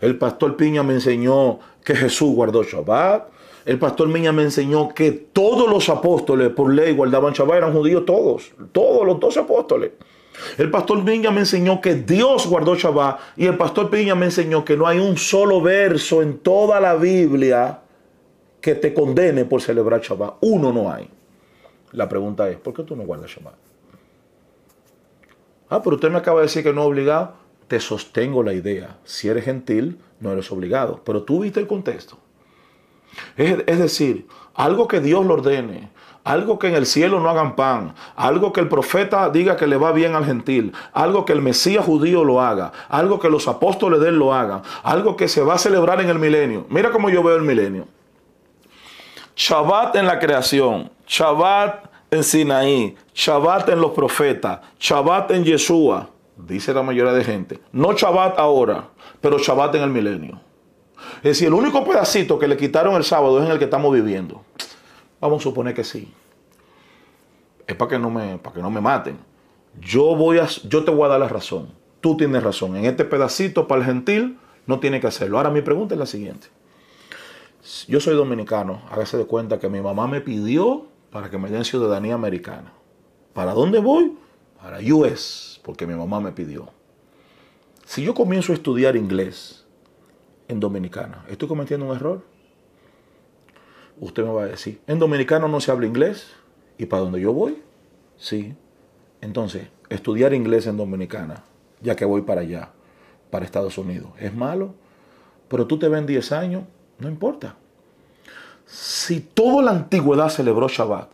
El pastor Piña me enseñó que Jesús guardó Shabbat. El pastor Piña me enseñó que todos los apóstoles por ley guardaban Shabbat, eran judíos todos, todos los dos apóstoles. El pastor Piña me enseñó que Dios guardó Shabbat y el pastor Piña me enseñó que no hay un solo verso en toda la Biblia que te condene por celebrar Shabbat. Uno no hay. La pregunta es, ¿por qué tú no guardas Shabbat? Ah, pero usted me acaba de decir que no es obligado. Te sostengo la idea. Si eres gentil, no eres obligado. Pero tú viste el contexto. Es, es decir, algo que Dios lo ordene, algo que en el cielo no hagan pan, algo que el profeta diga que le va bien al gentil, algo que el Mesías judío lo haga, algo que los apóstoles de él lo hagan, algo que se va a celebrar en el milenio. Mira cómo yo veo el milenio. Shabbat en la creación, Shabbat en Sinaí, Shabbat en los profetas, Shabbat en Yeshua, dice la mayoría de gente. No Shabbat ahora, pero Shabbat en el milenio. Es decir, el único pedacito que le quitaron el sábado es en el que estamos viviendo. Vamos a suponer que sí. Es para que no me, para que no me maten. Yo, voy a, yo te voy a dar la razón. Tú tienes razón. En este pedacito para el gentil no tiene que hacerlo. Ahora mi pregunta es la siguiente. Yo soy dominicano. Hágase de cuenta que mi mamá me pidió para que me den ciudadanía americana. ¿Para dónde voy? Para US, porque mi mamá me pidió. Si yo comienzo a estudiar inglés en Dominicana, ¿estoy cometiendo un error? Usted me va a decir, en Dominicano no se habla inglés y para donde yo voy Sí. Entonces, estudiar inglés en Dominicana, ya que voy para allá, para Estados Unidos, ¿es malo? Pero tú te ven 10 años, no importa. Si toda la antigüedad celebró Shabbat,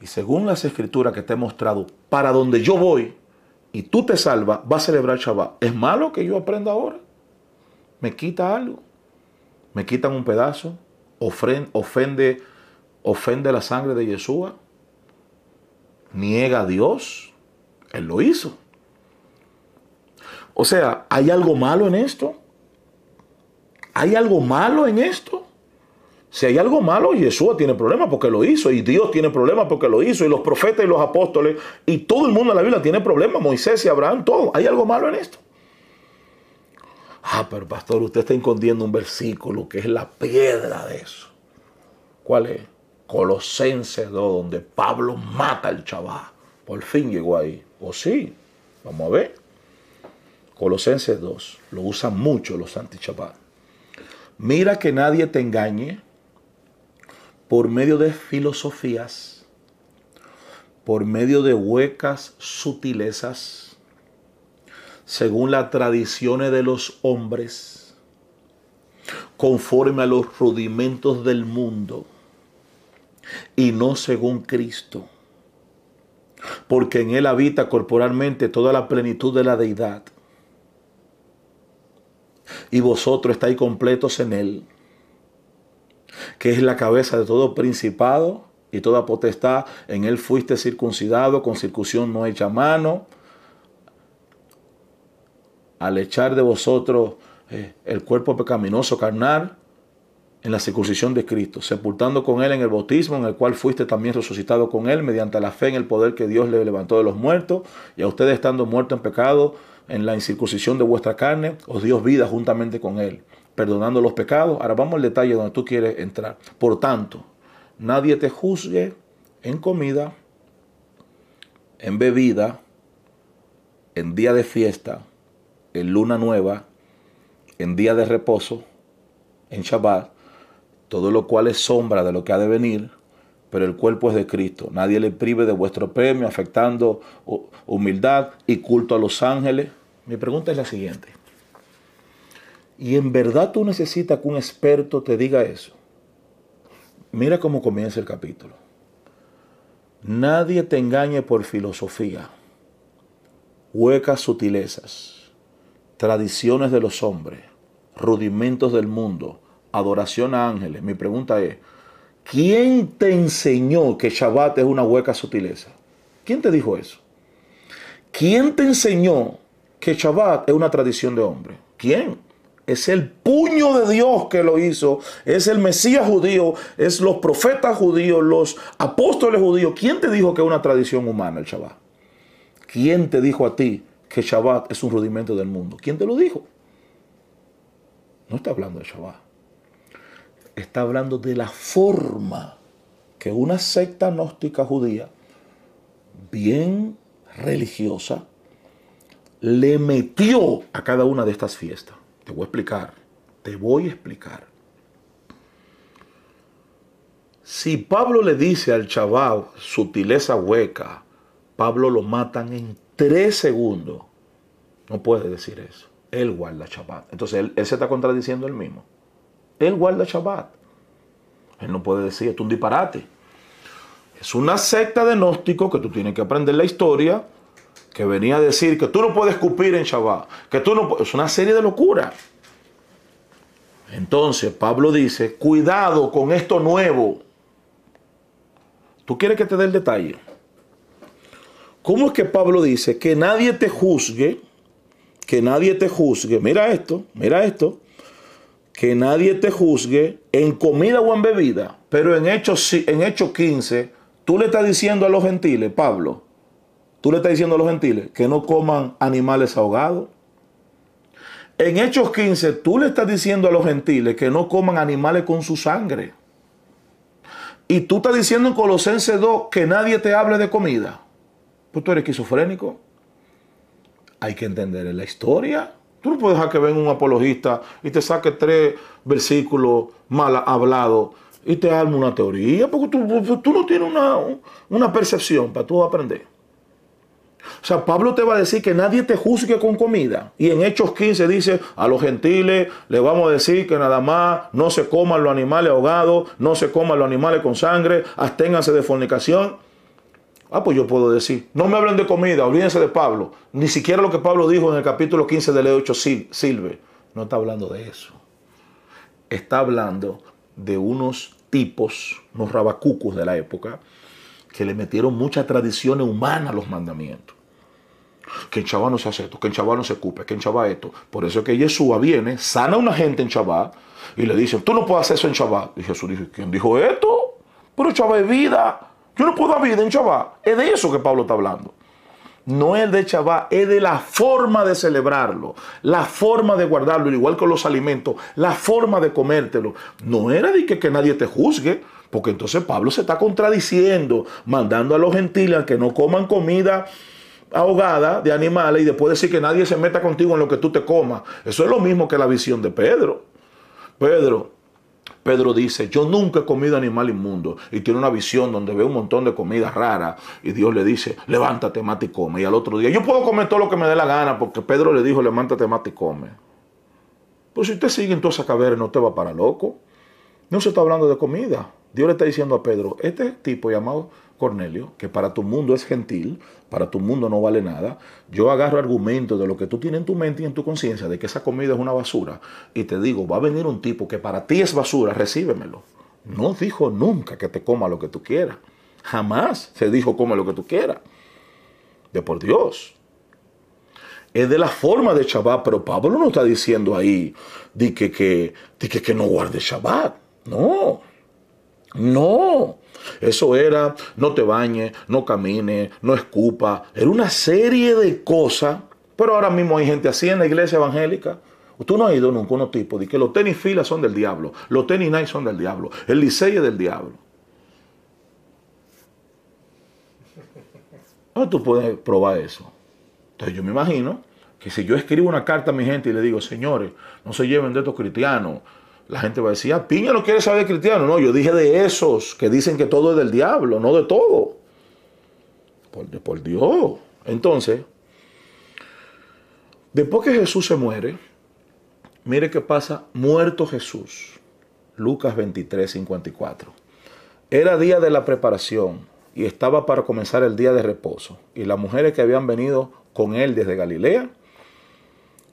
y según las escrituras que te he mostrado, para donde yo voy y tú te salvas, va a celebrar Shabbat. ¿Es malo que yo aprenda ahora? ¿Me quita algo? ¿Me quitan un pedazo? ¿Ofende, ofende la sangre de Yeshua? ¿Niega a Dios? Él lo hizo. O sea, ¿hay algo malo en esto? ¿Hay algo malo en esto? Si hay algo malo, Jesús tiene problemas porque lo hizo, y Dios tiene problemas porque lo hizo, y los profetas y los apóstoles, y todo el mundo en la Biblia tiene problemas, Moisés y Abraham, todo. ¿Hay algo malo en esto? Ah, pero pastor, usted está escondiendo un versículo que es la piedra de eso. ¿Cuál es? Colosenses 2, donde Pablo mata al chaval. Por fin llegó ahí. ¿O sí? Vamos a ver. Colosenses 2. Lo usan mucho los antichapas. Mira que nadie te engañe por medio de filosofías, por medio de huecas sutilezas, según las tradiciones de los hombres, conforme a los rudimentos del mundo, y no según Cristo, porque en Él habita corporalmente toda la plenitud de la deidad, y vosotros estáis completos en Él que es la cabeza de todo principado y toda potestad. En él fuiste circuncidado con circuncisión no hecha mano. Al echar de vosotros eh, el cuerpo pecaminoso carnal en la circuncisión de Cristo, sepultando con él en el bautismo, en el cual fuiste también resucitado con él, mediante la fe en el poder que Dios le levantó de los muertos, y a ustedes estando muertos en pecado, en la incircuncisión de vuestra carne, os dio vida juntamente con él perdonando los pecados. Ahora vamos al detalle donde tú quieres entrar. Por tanto, nadie te juzgue en comida, en bebida, en día de fiesta, en luna nueva, en día de reposo, en Shabbat, todo lo cual es sombra de lo que ha de venir, pero el cuerpo es de Cristo. Nadie le prive de vuestro premio, afectando humildad y culto a los ángeles. Mi pregunta es la siguiente. Y en verdad tú necesitas que un experto te diga eso. Mira cómo comienza el capítulo. Nadie te engañe por filosofía, huecas sutilezas, tradiciones de los hombres, rudimentos del mundo, adoración a ángeles. Mi pregunta es, ¿quién te enseñó que Shabbat es una hueca sutileza? ¿Quién te dijo eso? ¿Quién te enseñó que Shabbat es una tradición de hombre? ¿Quién? Es el puño de Dios que lo hizo. Es el Mesías judío. Es los profetas judíos, los apóstoles judíos. ¿Quién te dijo que es una tradición humana el Shabbat? ¿Quién te dijo a ti que Shabbat es un rudimento del mundo? ¿Quién te lo dijo? No está hablando de Shabbat. Está hablando de la forma que una secta gnóstica judía, bien religiosa, le metió a cada una de estas fiestas. Te voy a explicar. Te voy a explicar. Si Pablo le dice al chaval sutileza hueca, Pablo lo matan en tres segundos. No puede decir eso. Él guarda Shabbat. Entonces él, se está contradiciendo él mismo. Él guarda Shabbat. Él no puede decir, esto es un disparate. Es una secta de gnóstico que tú tienes que aprender la historia que venía a decir que tú no puedes escupir en Shabbat, que tú no es una serie de locuras. Entonces Pablo dice, cuidado con esto nuevo. ¿Tú quieres que te dé el detalle? ¿Cómo es que Pablo dice que nadie te juzgue? Que nadie te juzgue. Mira esto, mira esto. Que nadie te juzgue en comida o en bebida. Pero en Hechos, en Hechos 15, tú le estás diciendo a los gentiles, Pablo, Tú le estás diciendo a los gentiles que no coman animales ahogados. En Hechos 15, tú le estás diciendo a los gentiles que no coman animales con su sangre. Y tú estás diciendo en Colosenses 2 que nadie te hable de comida. Tú eres esquizofrénico. Hay que entender la historia. Tú no puedes dejar que venga un apologista y te saque tres versículos mal hablados y te arma una teoría, porque tú, tú no tienes una, una percepción para tú aprender. O sea, Pablo te va a decir que nadie te juzgue con comida. Y en Hechos 15 dice, a los gentiles le vamos a decir que nada más no se coman los animales ahogados, no se coman los animales con sangre, absténganse de fornicación. Ah, pues yo puedo decir, no me hablen de comida, olvídense de Pablo. Ni siquiera lo que Pablo dijo en el capítulo 15 de Hechos sirve. No está hablando de eso. Está hablando de unos tipos, unos rabacucos de la época, que le metieron mucha tradición humana a los mandamientos. Que en Chabá no se hace esto, que en Chabá no se ocupe, que en Chabá esto. Por eso es que Yeshua viene, sana a una gente en Chabá y le dicen, tú no puedes hacer eso en Chabá. Y Jesús dice, ¿quién dijo esto? Pero Chabá es vida. Yo no puedo vida en Chabá. Es de eso que Pablo está hablando. No es de Chabá, es de la forma de celebrarlo, la forma de guardarlo, igual que los alimentos, la forma de comértelo. No era de que, que nadie te juzgue. Porque entonces Pablo se está contradiciendo, mandando a los gentiles a que no coman comida ahogada de animales y después decir que nadie se meta contigo en lo que tú te comas. Eso es lo mismo que la visión de Pedro. Pedro, Pedro dice, yo nunca he comido animal inmundo. Y tiene una visión donde ve un montón de comida rara. Y Dios le dice, levántate, mate y come. Y al otro día, yo puedo comer todo lo que me dé la gana porque Pedro le dijo, levántate, mate y come. Pues si usted sigue en toda esa caverna, no te va para loco. No se está hablando de comida. Dios le está diciendo a Pedro, este tipo llamado Cornelio, que para tu mundo es gentil, para tu mundo no vale nada, yo agarro argumentos de lo que tú tienes en tu mente y en tu conciencia, de que esa comida es una basura, y te digo, va a venir un tipo que para ti es basura, recíbemelo. No dijo nunca que te coma lo que tú quieras. Jamás se dijo come lo que tú quieras. De por Dios. Es de la forma de Shabbat, pero Pablo no está diciendo ahí de que, que, de que, que no guarde Shabbat. No. No, eso era no te bañes, no camines, no escupa. Era una serie de cosas. Pero ahora mismo hay gente así en la iglesia evangélica. Tú no has ido nunca a unos tipos de que los tenis filas son del diablo, los tenis night son del diablo, el licey es del diablo. ¿Cómo tú puedes probar eso? Entonces yo me imagino que si yo escribo una carta a mi gente y le digo, señores, no se lleven de estos cristianos, la gente va a decir, ah, Piña no quiere saber cristiano. No, yo dije de esos que dicen que todo es del diablo, no de todo. Por, por Dios. Entonces, después que Jesús se muere, mire qué pasa, muerto Jesús. Lucas 23, 54. Era día de la preparación y estaba para comenzar el día de reposo. Y las mujeres que habían venido con él desde Galilea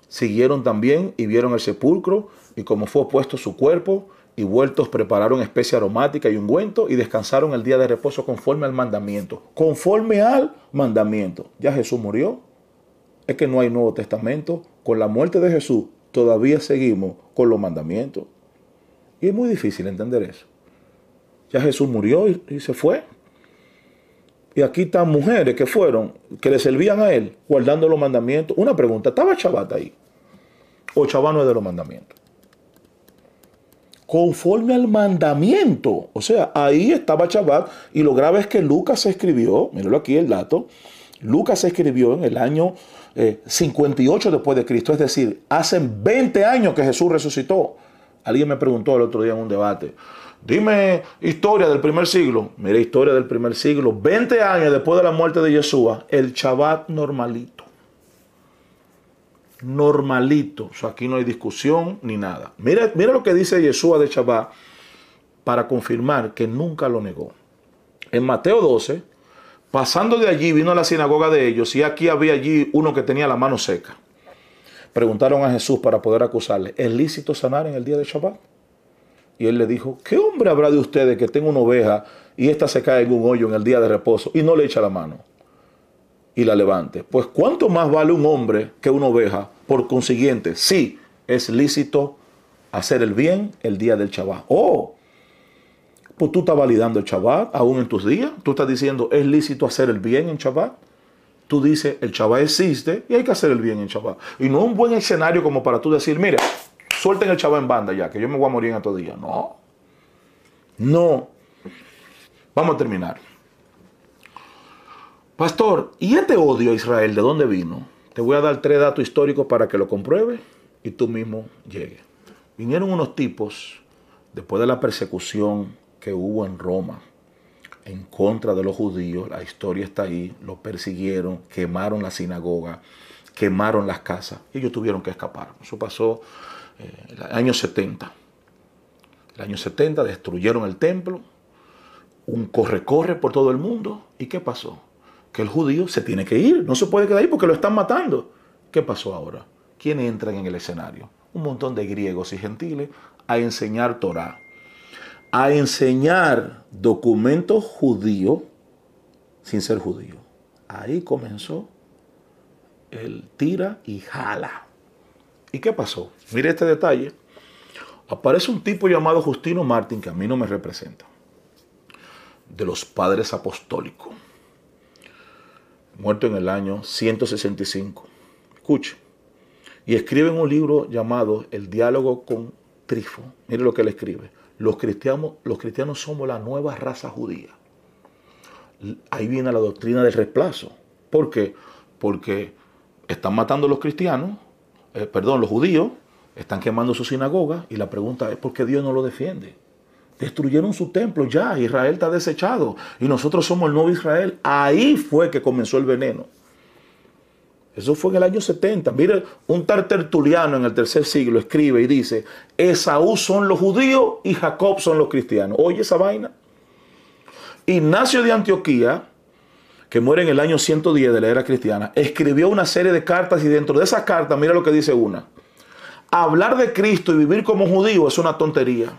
siguieron también y vieron el sepulcro y como fue puesto su cuerpo, y vueltos prepararon especie aromática y ungüento y descansaron el día de reposo conforme al mandamiento. Conforme al mandamiento. Ya Jesús murió. Es que no hay Nuevo Testamento. Con la muerte de Jesús todavía seguimos con los mandamientos. Y es muy difícil entender eso. Ya Jesús murió y, se fue. Y aquí están mujeres que fueron, que le servían a él, guardando los mandamientos. Una pregunta, ¿estaba Chabat ahí? ¿O Chabat no es de los mandamientos? Conforme al mandamiento. O sea, ahí estaba Shabbat y lo grave es que Lucas escribió, míralo aquí el dato, Lucas escribió en el año 58 eh, después de Cristo, es decir, hace 20 años que Jesús resucitó. Alguien me preguntó el otro día en un debate, dime historia del primer siglo. Mira, historia del primer siglo, 20 años después de la muerte de Yeshua, el Shabbat normalito normalito. O aquí no hay discusión ni nada. Mira, mira lo que dice Yeshua de Shabbat para confirmar que nunca lo negó. En Mateo 12, pasando de allí, vino a la sinagoga de ellos y aquí había allí uno que tenía la mano seca. Preguntaron a Jesús para poder acusarle, ¿es lícito sanar en el día de Shabbat? Y él le dijo, ¿qué hombre habrá de ustedes que tenga una oveja y ésta se cae en un hoyo en el día de reposo y no le echa la mano? Y la levante. Pues cuánto más vale un hombre que una oveja. Por consiguiente, sí, es lícito hacer el bien el día del Shabbat. Oh, pues tú estás validando el Shabbat aún en tus días. Tú estás diciendo, es lícito hacer el bien en Shabbat. Tú dices, el Shabbat existe y hay que hacer el bien en Shabbat. Y no un buen escenario como para tú decir, mira, suelten el Shabbat en banda ya, que yo me voy a morir en estos días. No. No. Vamos a terminar. Pastor, ¿y este odio a Israel de dónde vino? Te voy a dar tres datos históricos para que lo compruebes y tú mismo llegues. Vinieron unos tipos después de la persecución que hubo en Roma en contra de los judíos, la historia está ahí, los persiguieron, quemaron la sinagoga, quemaron las casas, y ellos tuvieron que escapar. Eso pasó en el año 70. El año 70 destruyeron el templo, un corre-corre por todo el mundo, ¿y qué pasó? Que el judío se tiene que ir, no se puede quedar ahí porque lo están matando. ¿Qué pasó ahora? ¿Quiénes entran en el escenario? Un montón de griegos y gentiles a enseñar Torah a enseñar documentos judíos sin ser judío. Ahí comenzó el tira y jala. ¿Y qué pasó? Mire este detalle. Aparece un tipo llamado Justino Martín, que a mí no me representa, de los padres apostólicos, muerto en el año 165. Escuche. Y escribe en un libro llamado El diálogo con Trifo. Mire lo que él escribe los cristianos, los cristianos somos la nueva raza judía. Ahí viene la doctrina del reemplazo. ¿Por qué? Porque están matando a los cristianos, eh, perdón, los judíos, están quemando su sinagoga y la pregunta es ¿por qué Dios no lo defiende? Destruyeron su templo ya, Israel está desechado y nosotros somos el nuevo Israel. Ahí fue que comenzó el veneno. Eso fue en el año 70. Mire, un tal tertuliano en el tercer siglo escribe y dice, Esaú son los judíos y Jacob son los cristianos. Oye esa vaina. Ignacio de Antioquía, que muere en el año 110 de la era cristiana, escribió una serie de cartas y dentro de esas cartas, mira lo que dice una. Hablar de Cristo y vivir como judío es una tontería.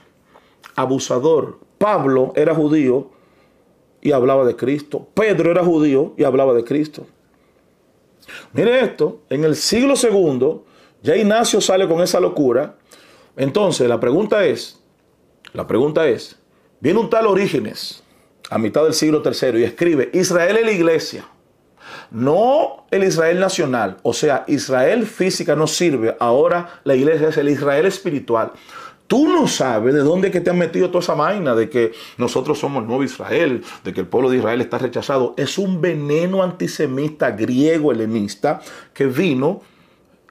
Abusador. Pablo era judío y hablaba de Cristo. Pedro era judío y hablaba de Cristo. Mire esto, en el siglo segundo, ya Ignacio sale con esa locura. Entonces, la pregunta es, la pregunta es, viene un tal Orígenes a mitad del siglo tercero y escribe, Israel es la iglesia, no el Israel nacional, o sea, Israel física no sirve, ahora la iglesia es el Israel espiritual. Tú no sabes de dónde que te han metido toda esa vaina de que nosotros somos el nuevo Israel, de que el pueblo de Israel está rechazado. Es un veneno antisemita griego helenista que vino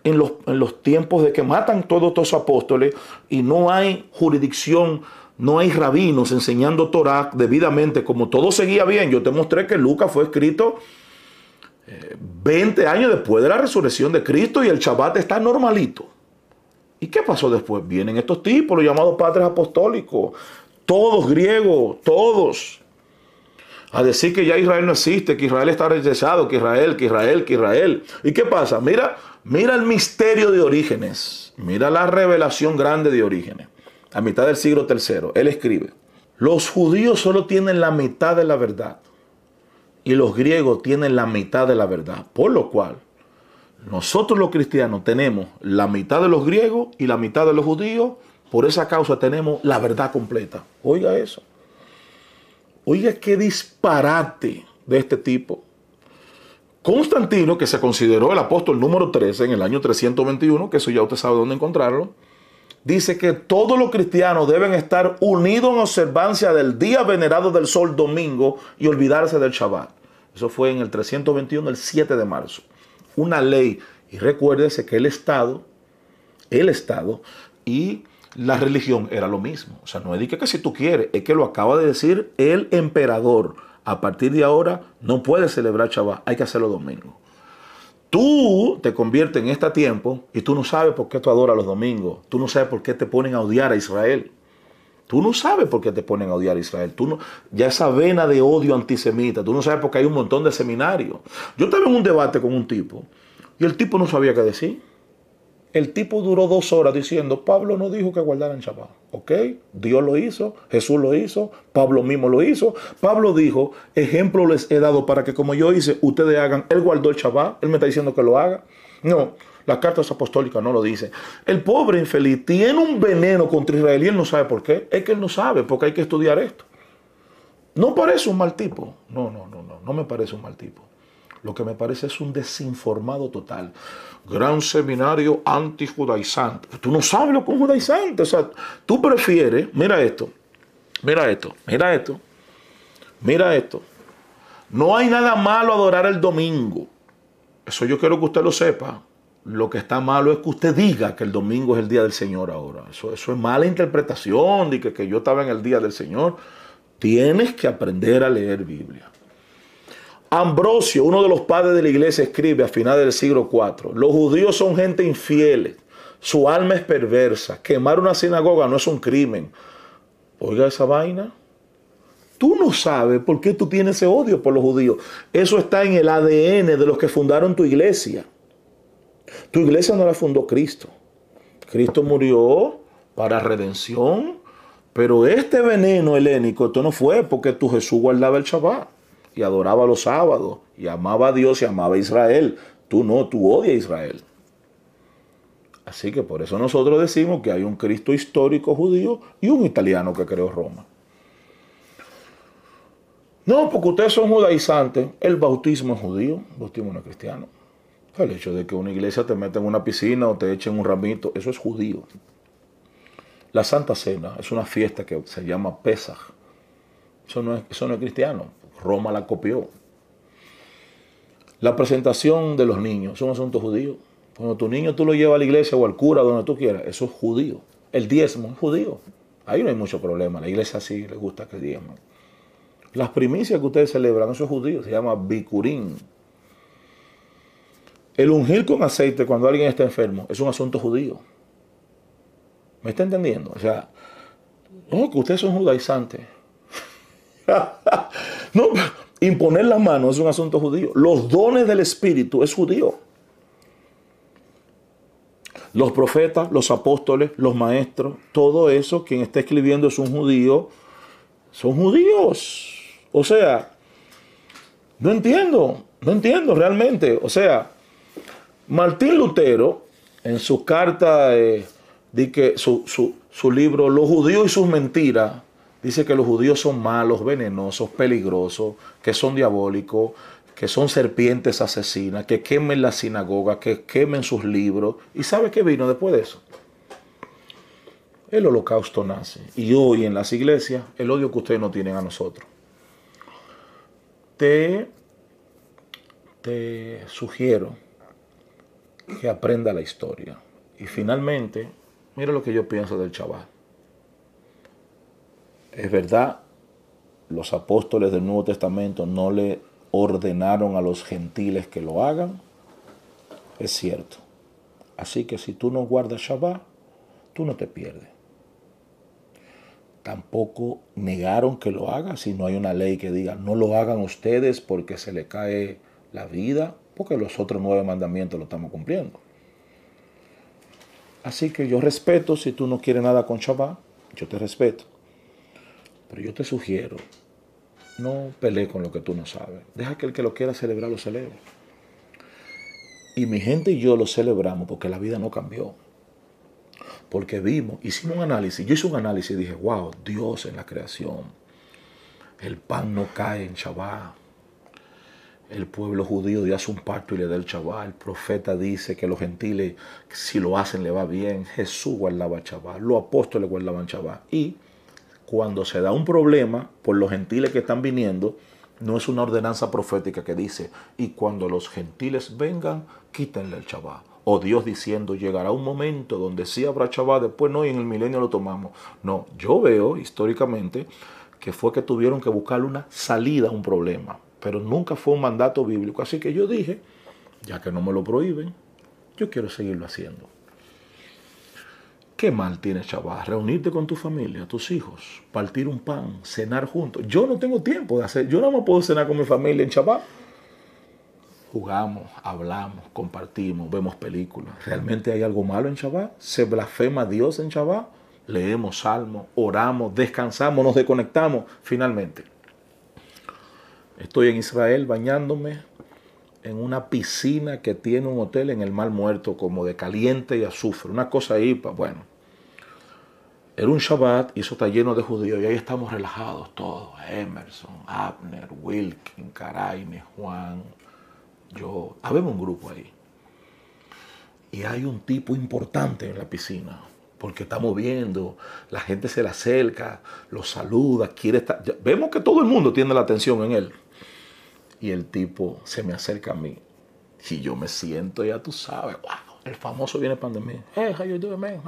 en los, en los tiempos de que matan todos estos apóstoles y no hay jurisdicción, no hay rabinos enseñando Torah debidamente, como todo seguía bien. Yo te mostré que Lucas fue escrito 20 eh, años después de la resurrección de Cristo y el Shabbat está normalito. ¿Y qué pasó después? Vienen estos tipos, los llamados padres apostólicos, todos griegos, todos, a decir que ya Israel no existe, que Israel está rechazado, que Israel, que Israel, que Israel. ¿Y qué pasa? Mira, mira el misterio de Orígenes, mira la revelación grande de Orígenes. A mitad del siglo III, él escribe, los judíos solo tienen la mitad de la verdad y los griegos tienen la mitad de la verdad, por lo cual nosotros los cristianos tenemos la mitad de los griegos y la mitad de los judíos. Por esa causa tenemos la verdad completa. Oiga eso. Oiga qué disparate de este tipo. Constantino, que se consideró el apóstol número 13 en el año 321, que eso ya usted sabe dónde encontrarlo, dice que todos los cristianos deben estar unidos en observancia del día venerado del sol domingo y olvidarse del Shabbat. Eso fue en el 321, el 7 de marzo una ley. Y recuérdese que el Estado, el Estado y la religión era lo mismo. O sea, no es que, si tú quieres, es que lo acaba de decir el emperador. A partir de ahora no puedes celebrar Shabbat, hay que hacerlo domingo. Tú te conviertes en este tiempo y tú no sabes por qué tú adoras los domingos. Tú no sabes por qué te ponen a odiar a Israel. Tú no sabes por qué te ponen a odiar a Israel. Tú no, ya esa vena de odio antisemita, tú no sabes por qué hay un montón de seminarios. Yo estaba en un debate con un tipo y el tipo no sabía qué decir. El tipo duró dos horas diciendo, Pablo no dijo que guardaran Shabbat. ¿Ok? Dios lo hizo, Jesús lo hizo, Pablo mismo lo hizo. Pablo dijo, ejemplo les he dado para que como yo hice, ustedes hagan. Él guardó el Shabbat, él me está diciendo que lo haga. No, las cartas apostólicas no lo dicen. El pobre infeliz tiene un veneno contra Israel y él no sabe por qué. Es que él no sabe porque hay que estudiar esto. No parece un mal tipo. No, no, no, no. No me parece un mal tipo. Lo que me parece es un desinformado total. Gran seminario antijudaizante. Tú no sabes lo que es judaizante. O sea, tú prefieres, mira esto, mira esto, mira esto, mira esto. No hay nada malo adorar el domingo. Eso yo quiero que usted lo sepa. Lo que está malo es que usted diga que el domingo es el día del Señor ahora. Eso, es mala interpretación de que, que yo estaba en el día del Señor. Tienes que aprender a leer Biblia. Ambrosio, uno de los padres de la iglesia, escribe a finales del siglo IV, los judíos son gente infiel, su alma es perversa, quemar una sinagoga no es un crimen. Oiga esa vaina. Tú no sabes por qué tú tienes ese odio por los judíos. Eso está en el ADN de los que fundaron tu iglesia. Tu iglesia no la fundó Cristo. Cristo murió para redención, pero este veneno helénico, esto no fue porque tu Jesús guardaba el Shabbat y adoraba los sábados y amaba a Dios y amaba a Israel. Tú no, tú odias a Israel. Así que por eso nosotros decimos que hay un Cristo histórico judío y un italiano que creó Roma. No, porque ustedes son judaizantes. El bautismo es judío, el bautismo no es cristiano. El hecho de que una iglesia te meta en una piscina o te echen un ramito, eso es judío. La Santa Cena es una fiesta que se llama Pesach. Eso no es, eso no es cristiano. Roma la copió. La presentación de los niños es un asunto judío. Cuando tu niño tú lo llevas a la iglesia o al cura, donde tú quieras, eso es judío. El diezmo es judío. Ahí no hay mucho problema. La iglesia sí le gusta que diezmo. Las primicias que ustedes celebran, eso es judío, se llama bicurín. El ungir con aceite cuando alguien está enfermo es un asunto judío. ¿Me está entendiendo? O sea, no, que ustedes son judaizantes. no, imponer las manos es un asunto judío. Los dones del Espíritu es judío. Los profetas, los apóstoles, los maestros, todo eso, quien está escribiendo es un judío, son judíos. O sea, no entiendo, no entiendo realmente. O sea, Martín Lutero, en su carta, eh, que su, su libro Los judíos y sus mentiras, dice que los judíos son malos, venenosos, peligrosos, que son diabólicos, que son serpientes asesinas, que quemen la sinagoga, que quemen sus libros. ¿Y sabe qué vino después de eso? El holocausto nace. Y hoy en las iglesias, el odio que ustedes no tienen a nosotros. Te, te sugiero que aprenda la historia. Y finalmente, mira lo que yo pienso del chaval. Es verdad, los apóstoles del Nuevo Testamento no le ordenaron a los gentiles que lo hagan. Es cierto. Así que si tú no guardas Shabbat, tú no te pierdes. Tampoco negaron que lo hagas si no hay una ley que diga no lo hagan ustedes porque se le cae la vida, porque los otros nueve mandamientos lo estamos cumpliendo. Así que yo respeto si tú no quieres nada con Shabbat, yo te respeto. Pero yo te sugiero, no pelee con lo que tú no sabes. Deja que el que lo quiera celebrar lo celebre. Y mi gente y yo lo celebramos porque la vida no cambió. Porque vimos, hicimos un análisis. Yo hice un análisis y dije, wow, Dios en la creación. El pan no cae en Shabbat. El pueblo judío dio hace un pacto y le da el Shabbat. El profeta dice que los gentiles, si lo hacen, le va bien. Jesús guardaba Shabbat. Los apóstoles guardaban Shabbat. Y cuando se da un problema por los gentiles que están viniendo, no es una ordenanza profética que dice, y cuando los gentiles vengan, quítenle el Shabbat. O Dios diciendo, llegará un momento donde sí habrá Shabbat, después no, y en el milenio lo tomamos. No, yo veo históricamente que fue que tuvieron que buscar una salida a un problema, pero nunca fue un mandato bíblico. Así que yo dije, ya que no me lo prohíben, yo quiero seguirlo haciendo. ¿Qué mal tiene chaval? Reunirte con tu familia, tus hijos, partir un pan, cenar juntos. Yo no tengo tiempo de hacer, yo no me puedo cenar con mi familia en Shabbat. Jugamos, hablamos, compartimos, vemos películas. ¿Realmente hay algo malo en Shabbat? ¿Se blasfema Dios en Shabbat? Leemos salmos, oramos, descansamos, nos desconectamos. Finalmente, estoy en Israel bañándome en una piscina que tiene un hotel en el Mar Muerto, como de caliente y azufre. Una cosa ahí, bueno. Era un Shabbat y eso está lleno de judíos y ahí estamos relajados todos. Emerson, Abner, Wilkin, Caraine, Juan, yo. Habemos un grupo ahí. Y hay un tipo importante en la piscina. Porque estamos viendo, la gente se le acerca, lo saluda, quiere estar. Vemos que todo el mundo tiene la atención en él. Y el tipo se me acerca a mí. Y yo me siento, ya tú sabes, El famoso viene pandemia. Hey, how you doing, man?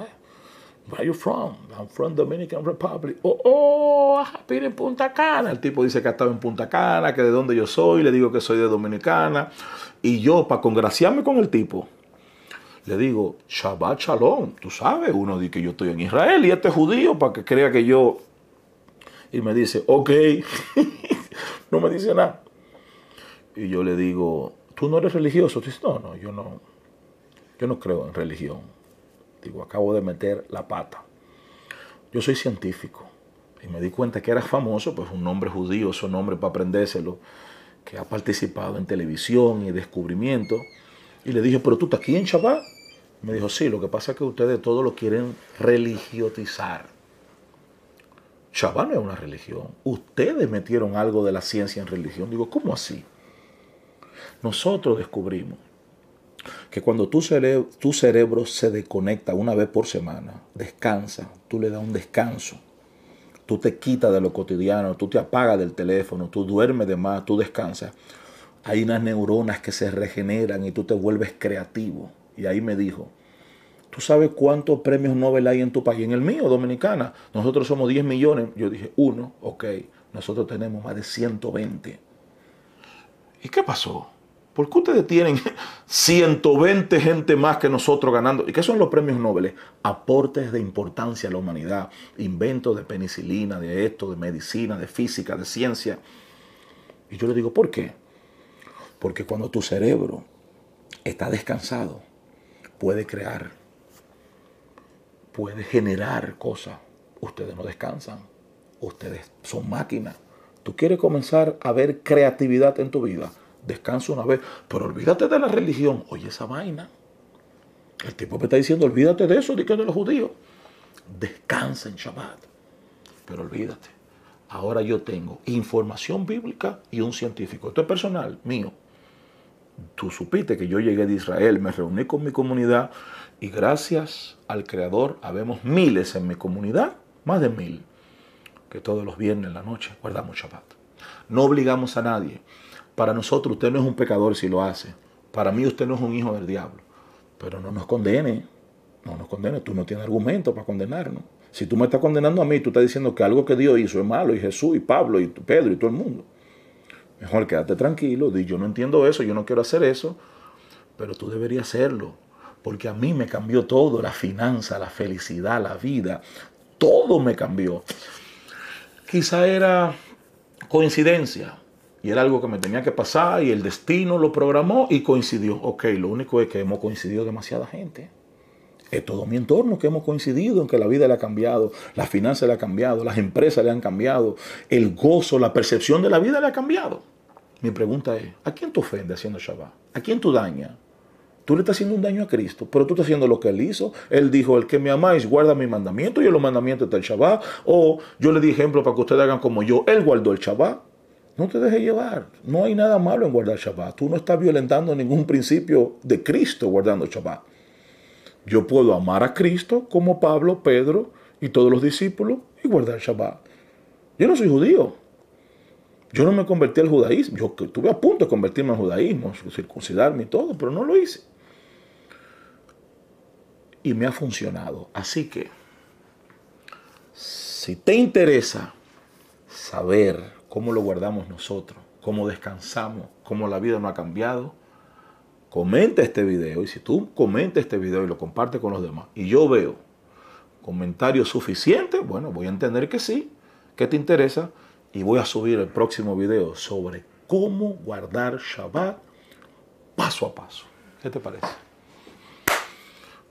Where are you from? I'm from Dominican Republic. Oh, oh, happy en Punta Cana. El tipo dice que ha estado en Punta Cana, que de dónde yo soy. Le digo que soy de Dominicana. Y yo, para congraciarme con el tipo, le digo, Shabbat Shalom. Tú sabes, uno dice que yo estoy en Israel y este judío para que crea que yo... Y me dice, ok. no me dice nada. Y yo le digo, ¿tú no eres religioso? Dice, no, no, yo no, yo no creo en religión. Digo, acabo de meter la pata. Yo soy científico. Y me di cuenta que era famoso, pues un nombre judío, su nombre para aprendérselo, que ha participado en televisión y descubrimiento. Y le dije, pero tú estás aquí en Shabbat. Me dijo, sí, lo que pasa es que ustedes todo lo quieren religiotizar. Shabbat no es una religión. Ustedes metieron algo de la ciencia en religión. Digo, ¿cómo así? Nosotros descubrimos que cuando tu cerebro, se desconecta una vez por semana, descansa, tú le das un descanso, tú te quitas de lo cotidiano, tú te apagas del teléfono, tú duermes de más, tú descansas, hay unas neuronas que se regeneran y tú te vuelves creativo. Y ahí me dijo, ¿tú sabes cuántos premios Nobel hay en tu país? En el mío, Dominicana. Nosotros somos 10 millones. Yo dije, uno, ok. Nosotros tenemos más de 120. ¿Y qué pasó? ¿Por qué ustedes tienen 120 gente más que nosotros ganando? ¿Y qué son los premios Nobel? Aportes de importancia a la humanidad, inventos de penicilina, de esto, de medicina, de física, de ciencia. Y yo le digo, ¿por qué? Porque cuando tu cerebro está descansado, puede crear, puede generar cosas. Ustedes no descansan, ustedes son máquinas. Tú quieres comenzar a ver creatividad en tu vida descansa una vez, pero olvídate de la religión. Oye, esa vaina. El tipo me está diciendo, olvídate de eso, de que de los judíos. Descansa en Shabbat. Pero olvídate. Ahora yo tengo información bíblica y un científico. Esto es personal, mío. Tú supiste que yo llegué de Israel, me reuní con mi comunidad y gracias al Creador habemos miles en mi comunidad, más de mil, que todos los viernes en la noche guardamos Shabbat. No obligamos a nadie. Para nosotros usted no es un pecador si lo hace. Para mí usted no es un hijo del diablo. Pero no nos condene. No nos condene. Tú no tienes argumento para condenarnos. Si tú me estás condenando a mí, tú estás diciendo que algo que Dios hizo es malo, y Jesús, y Pablo, y Pedro, y todo el mundo. Mejor quédate tranquilo, di yo no entiendo eso, yo no quiero hacer eso, pero tú deberías hacerlo, porque a mí me cambió todo, la finanza, la felicidad, la vida, todo me cambió. Quizá era coincidencia, y era algo que me tenía que pasar y el destino lo programó y coincidió. Ok, lo único es que hemos coincidido demasiada gente. Es todo mi entorno que hemos coincidido en que la vida le ha cambiado, la finanza le ha cambiado, las empresas le han cambiado, el gozo, la percepción de la vida le ha cambiado. Mi pregunta es, ¿a quién tú ofendes haciendo Shabbat? ¿A quién tú dañas? Tú le estás haciendo un daño a Cristo, pero tú estás haciendo lo que Él hizo. Él dijo, el que me amáis guarda mi mandamiento y en los mandamientos está el Shabbat. O yo le di ejemplo para que ustedes hagan como yo. Él guardó el Shabbat. No te dejes llevar. No hay nada malo en guardar Shabbat. Tú no estás violentando ningún principio de Cristo guardando Shabbat. Yo puedo amar a Cristo como Pablo, Pedro y todos los discípulos y guardar Shabbat. Yo no soy judío. Yo no me convertí al judaísmo. Yo estuve a punto de convertirme al judaísmo, circuncidarme y todo, pero no lo hice. Y me ha funcionado. Así que, si te interesa saber cómo lo guardamos nosotros, cómo descansamos, cómo la vida no ha cambiado, comenta este video. Y si tú comentas este video y lo compartes con los demás, y yo veo comentarios suficientes, bueno, voy a entender que sí, que te interesa, y voy a subir el próximo video sobre cómo guardar Shabbat paso a paso. ¿Qué te parece?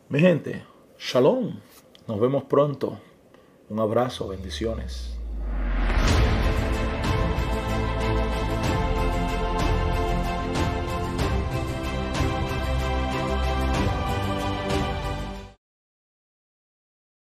Mi gente, shalom. Nos vemos pronto. Un abrazo, bendiciones.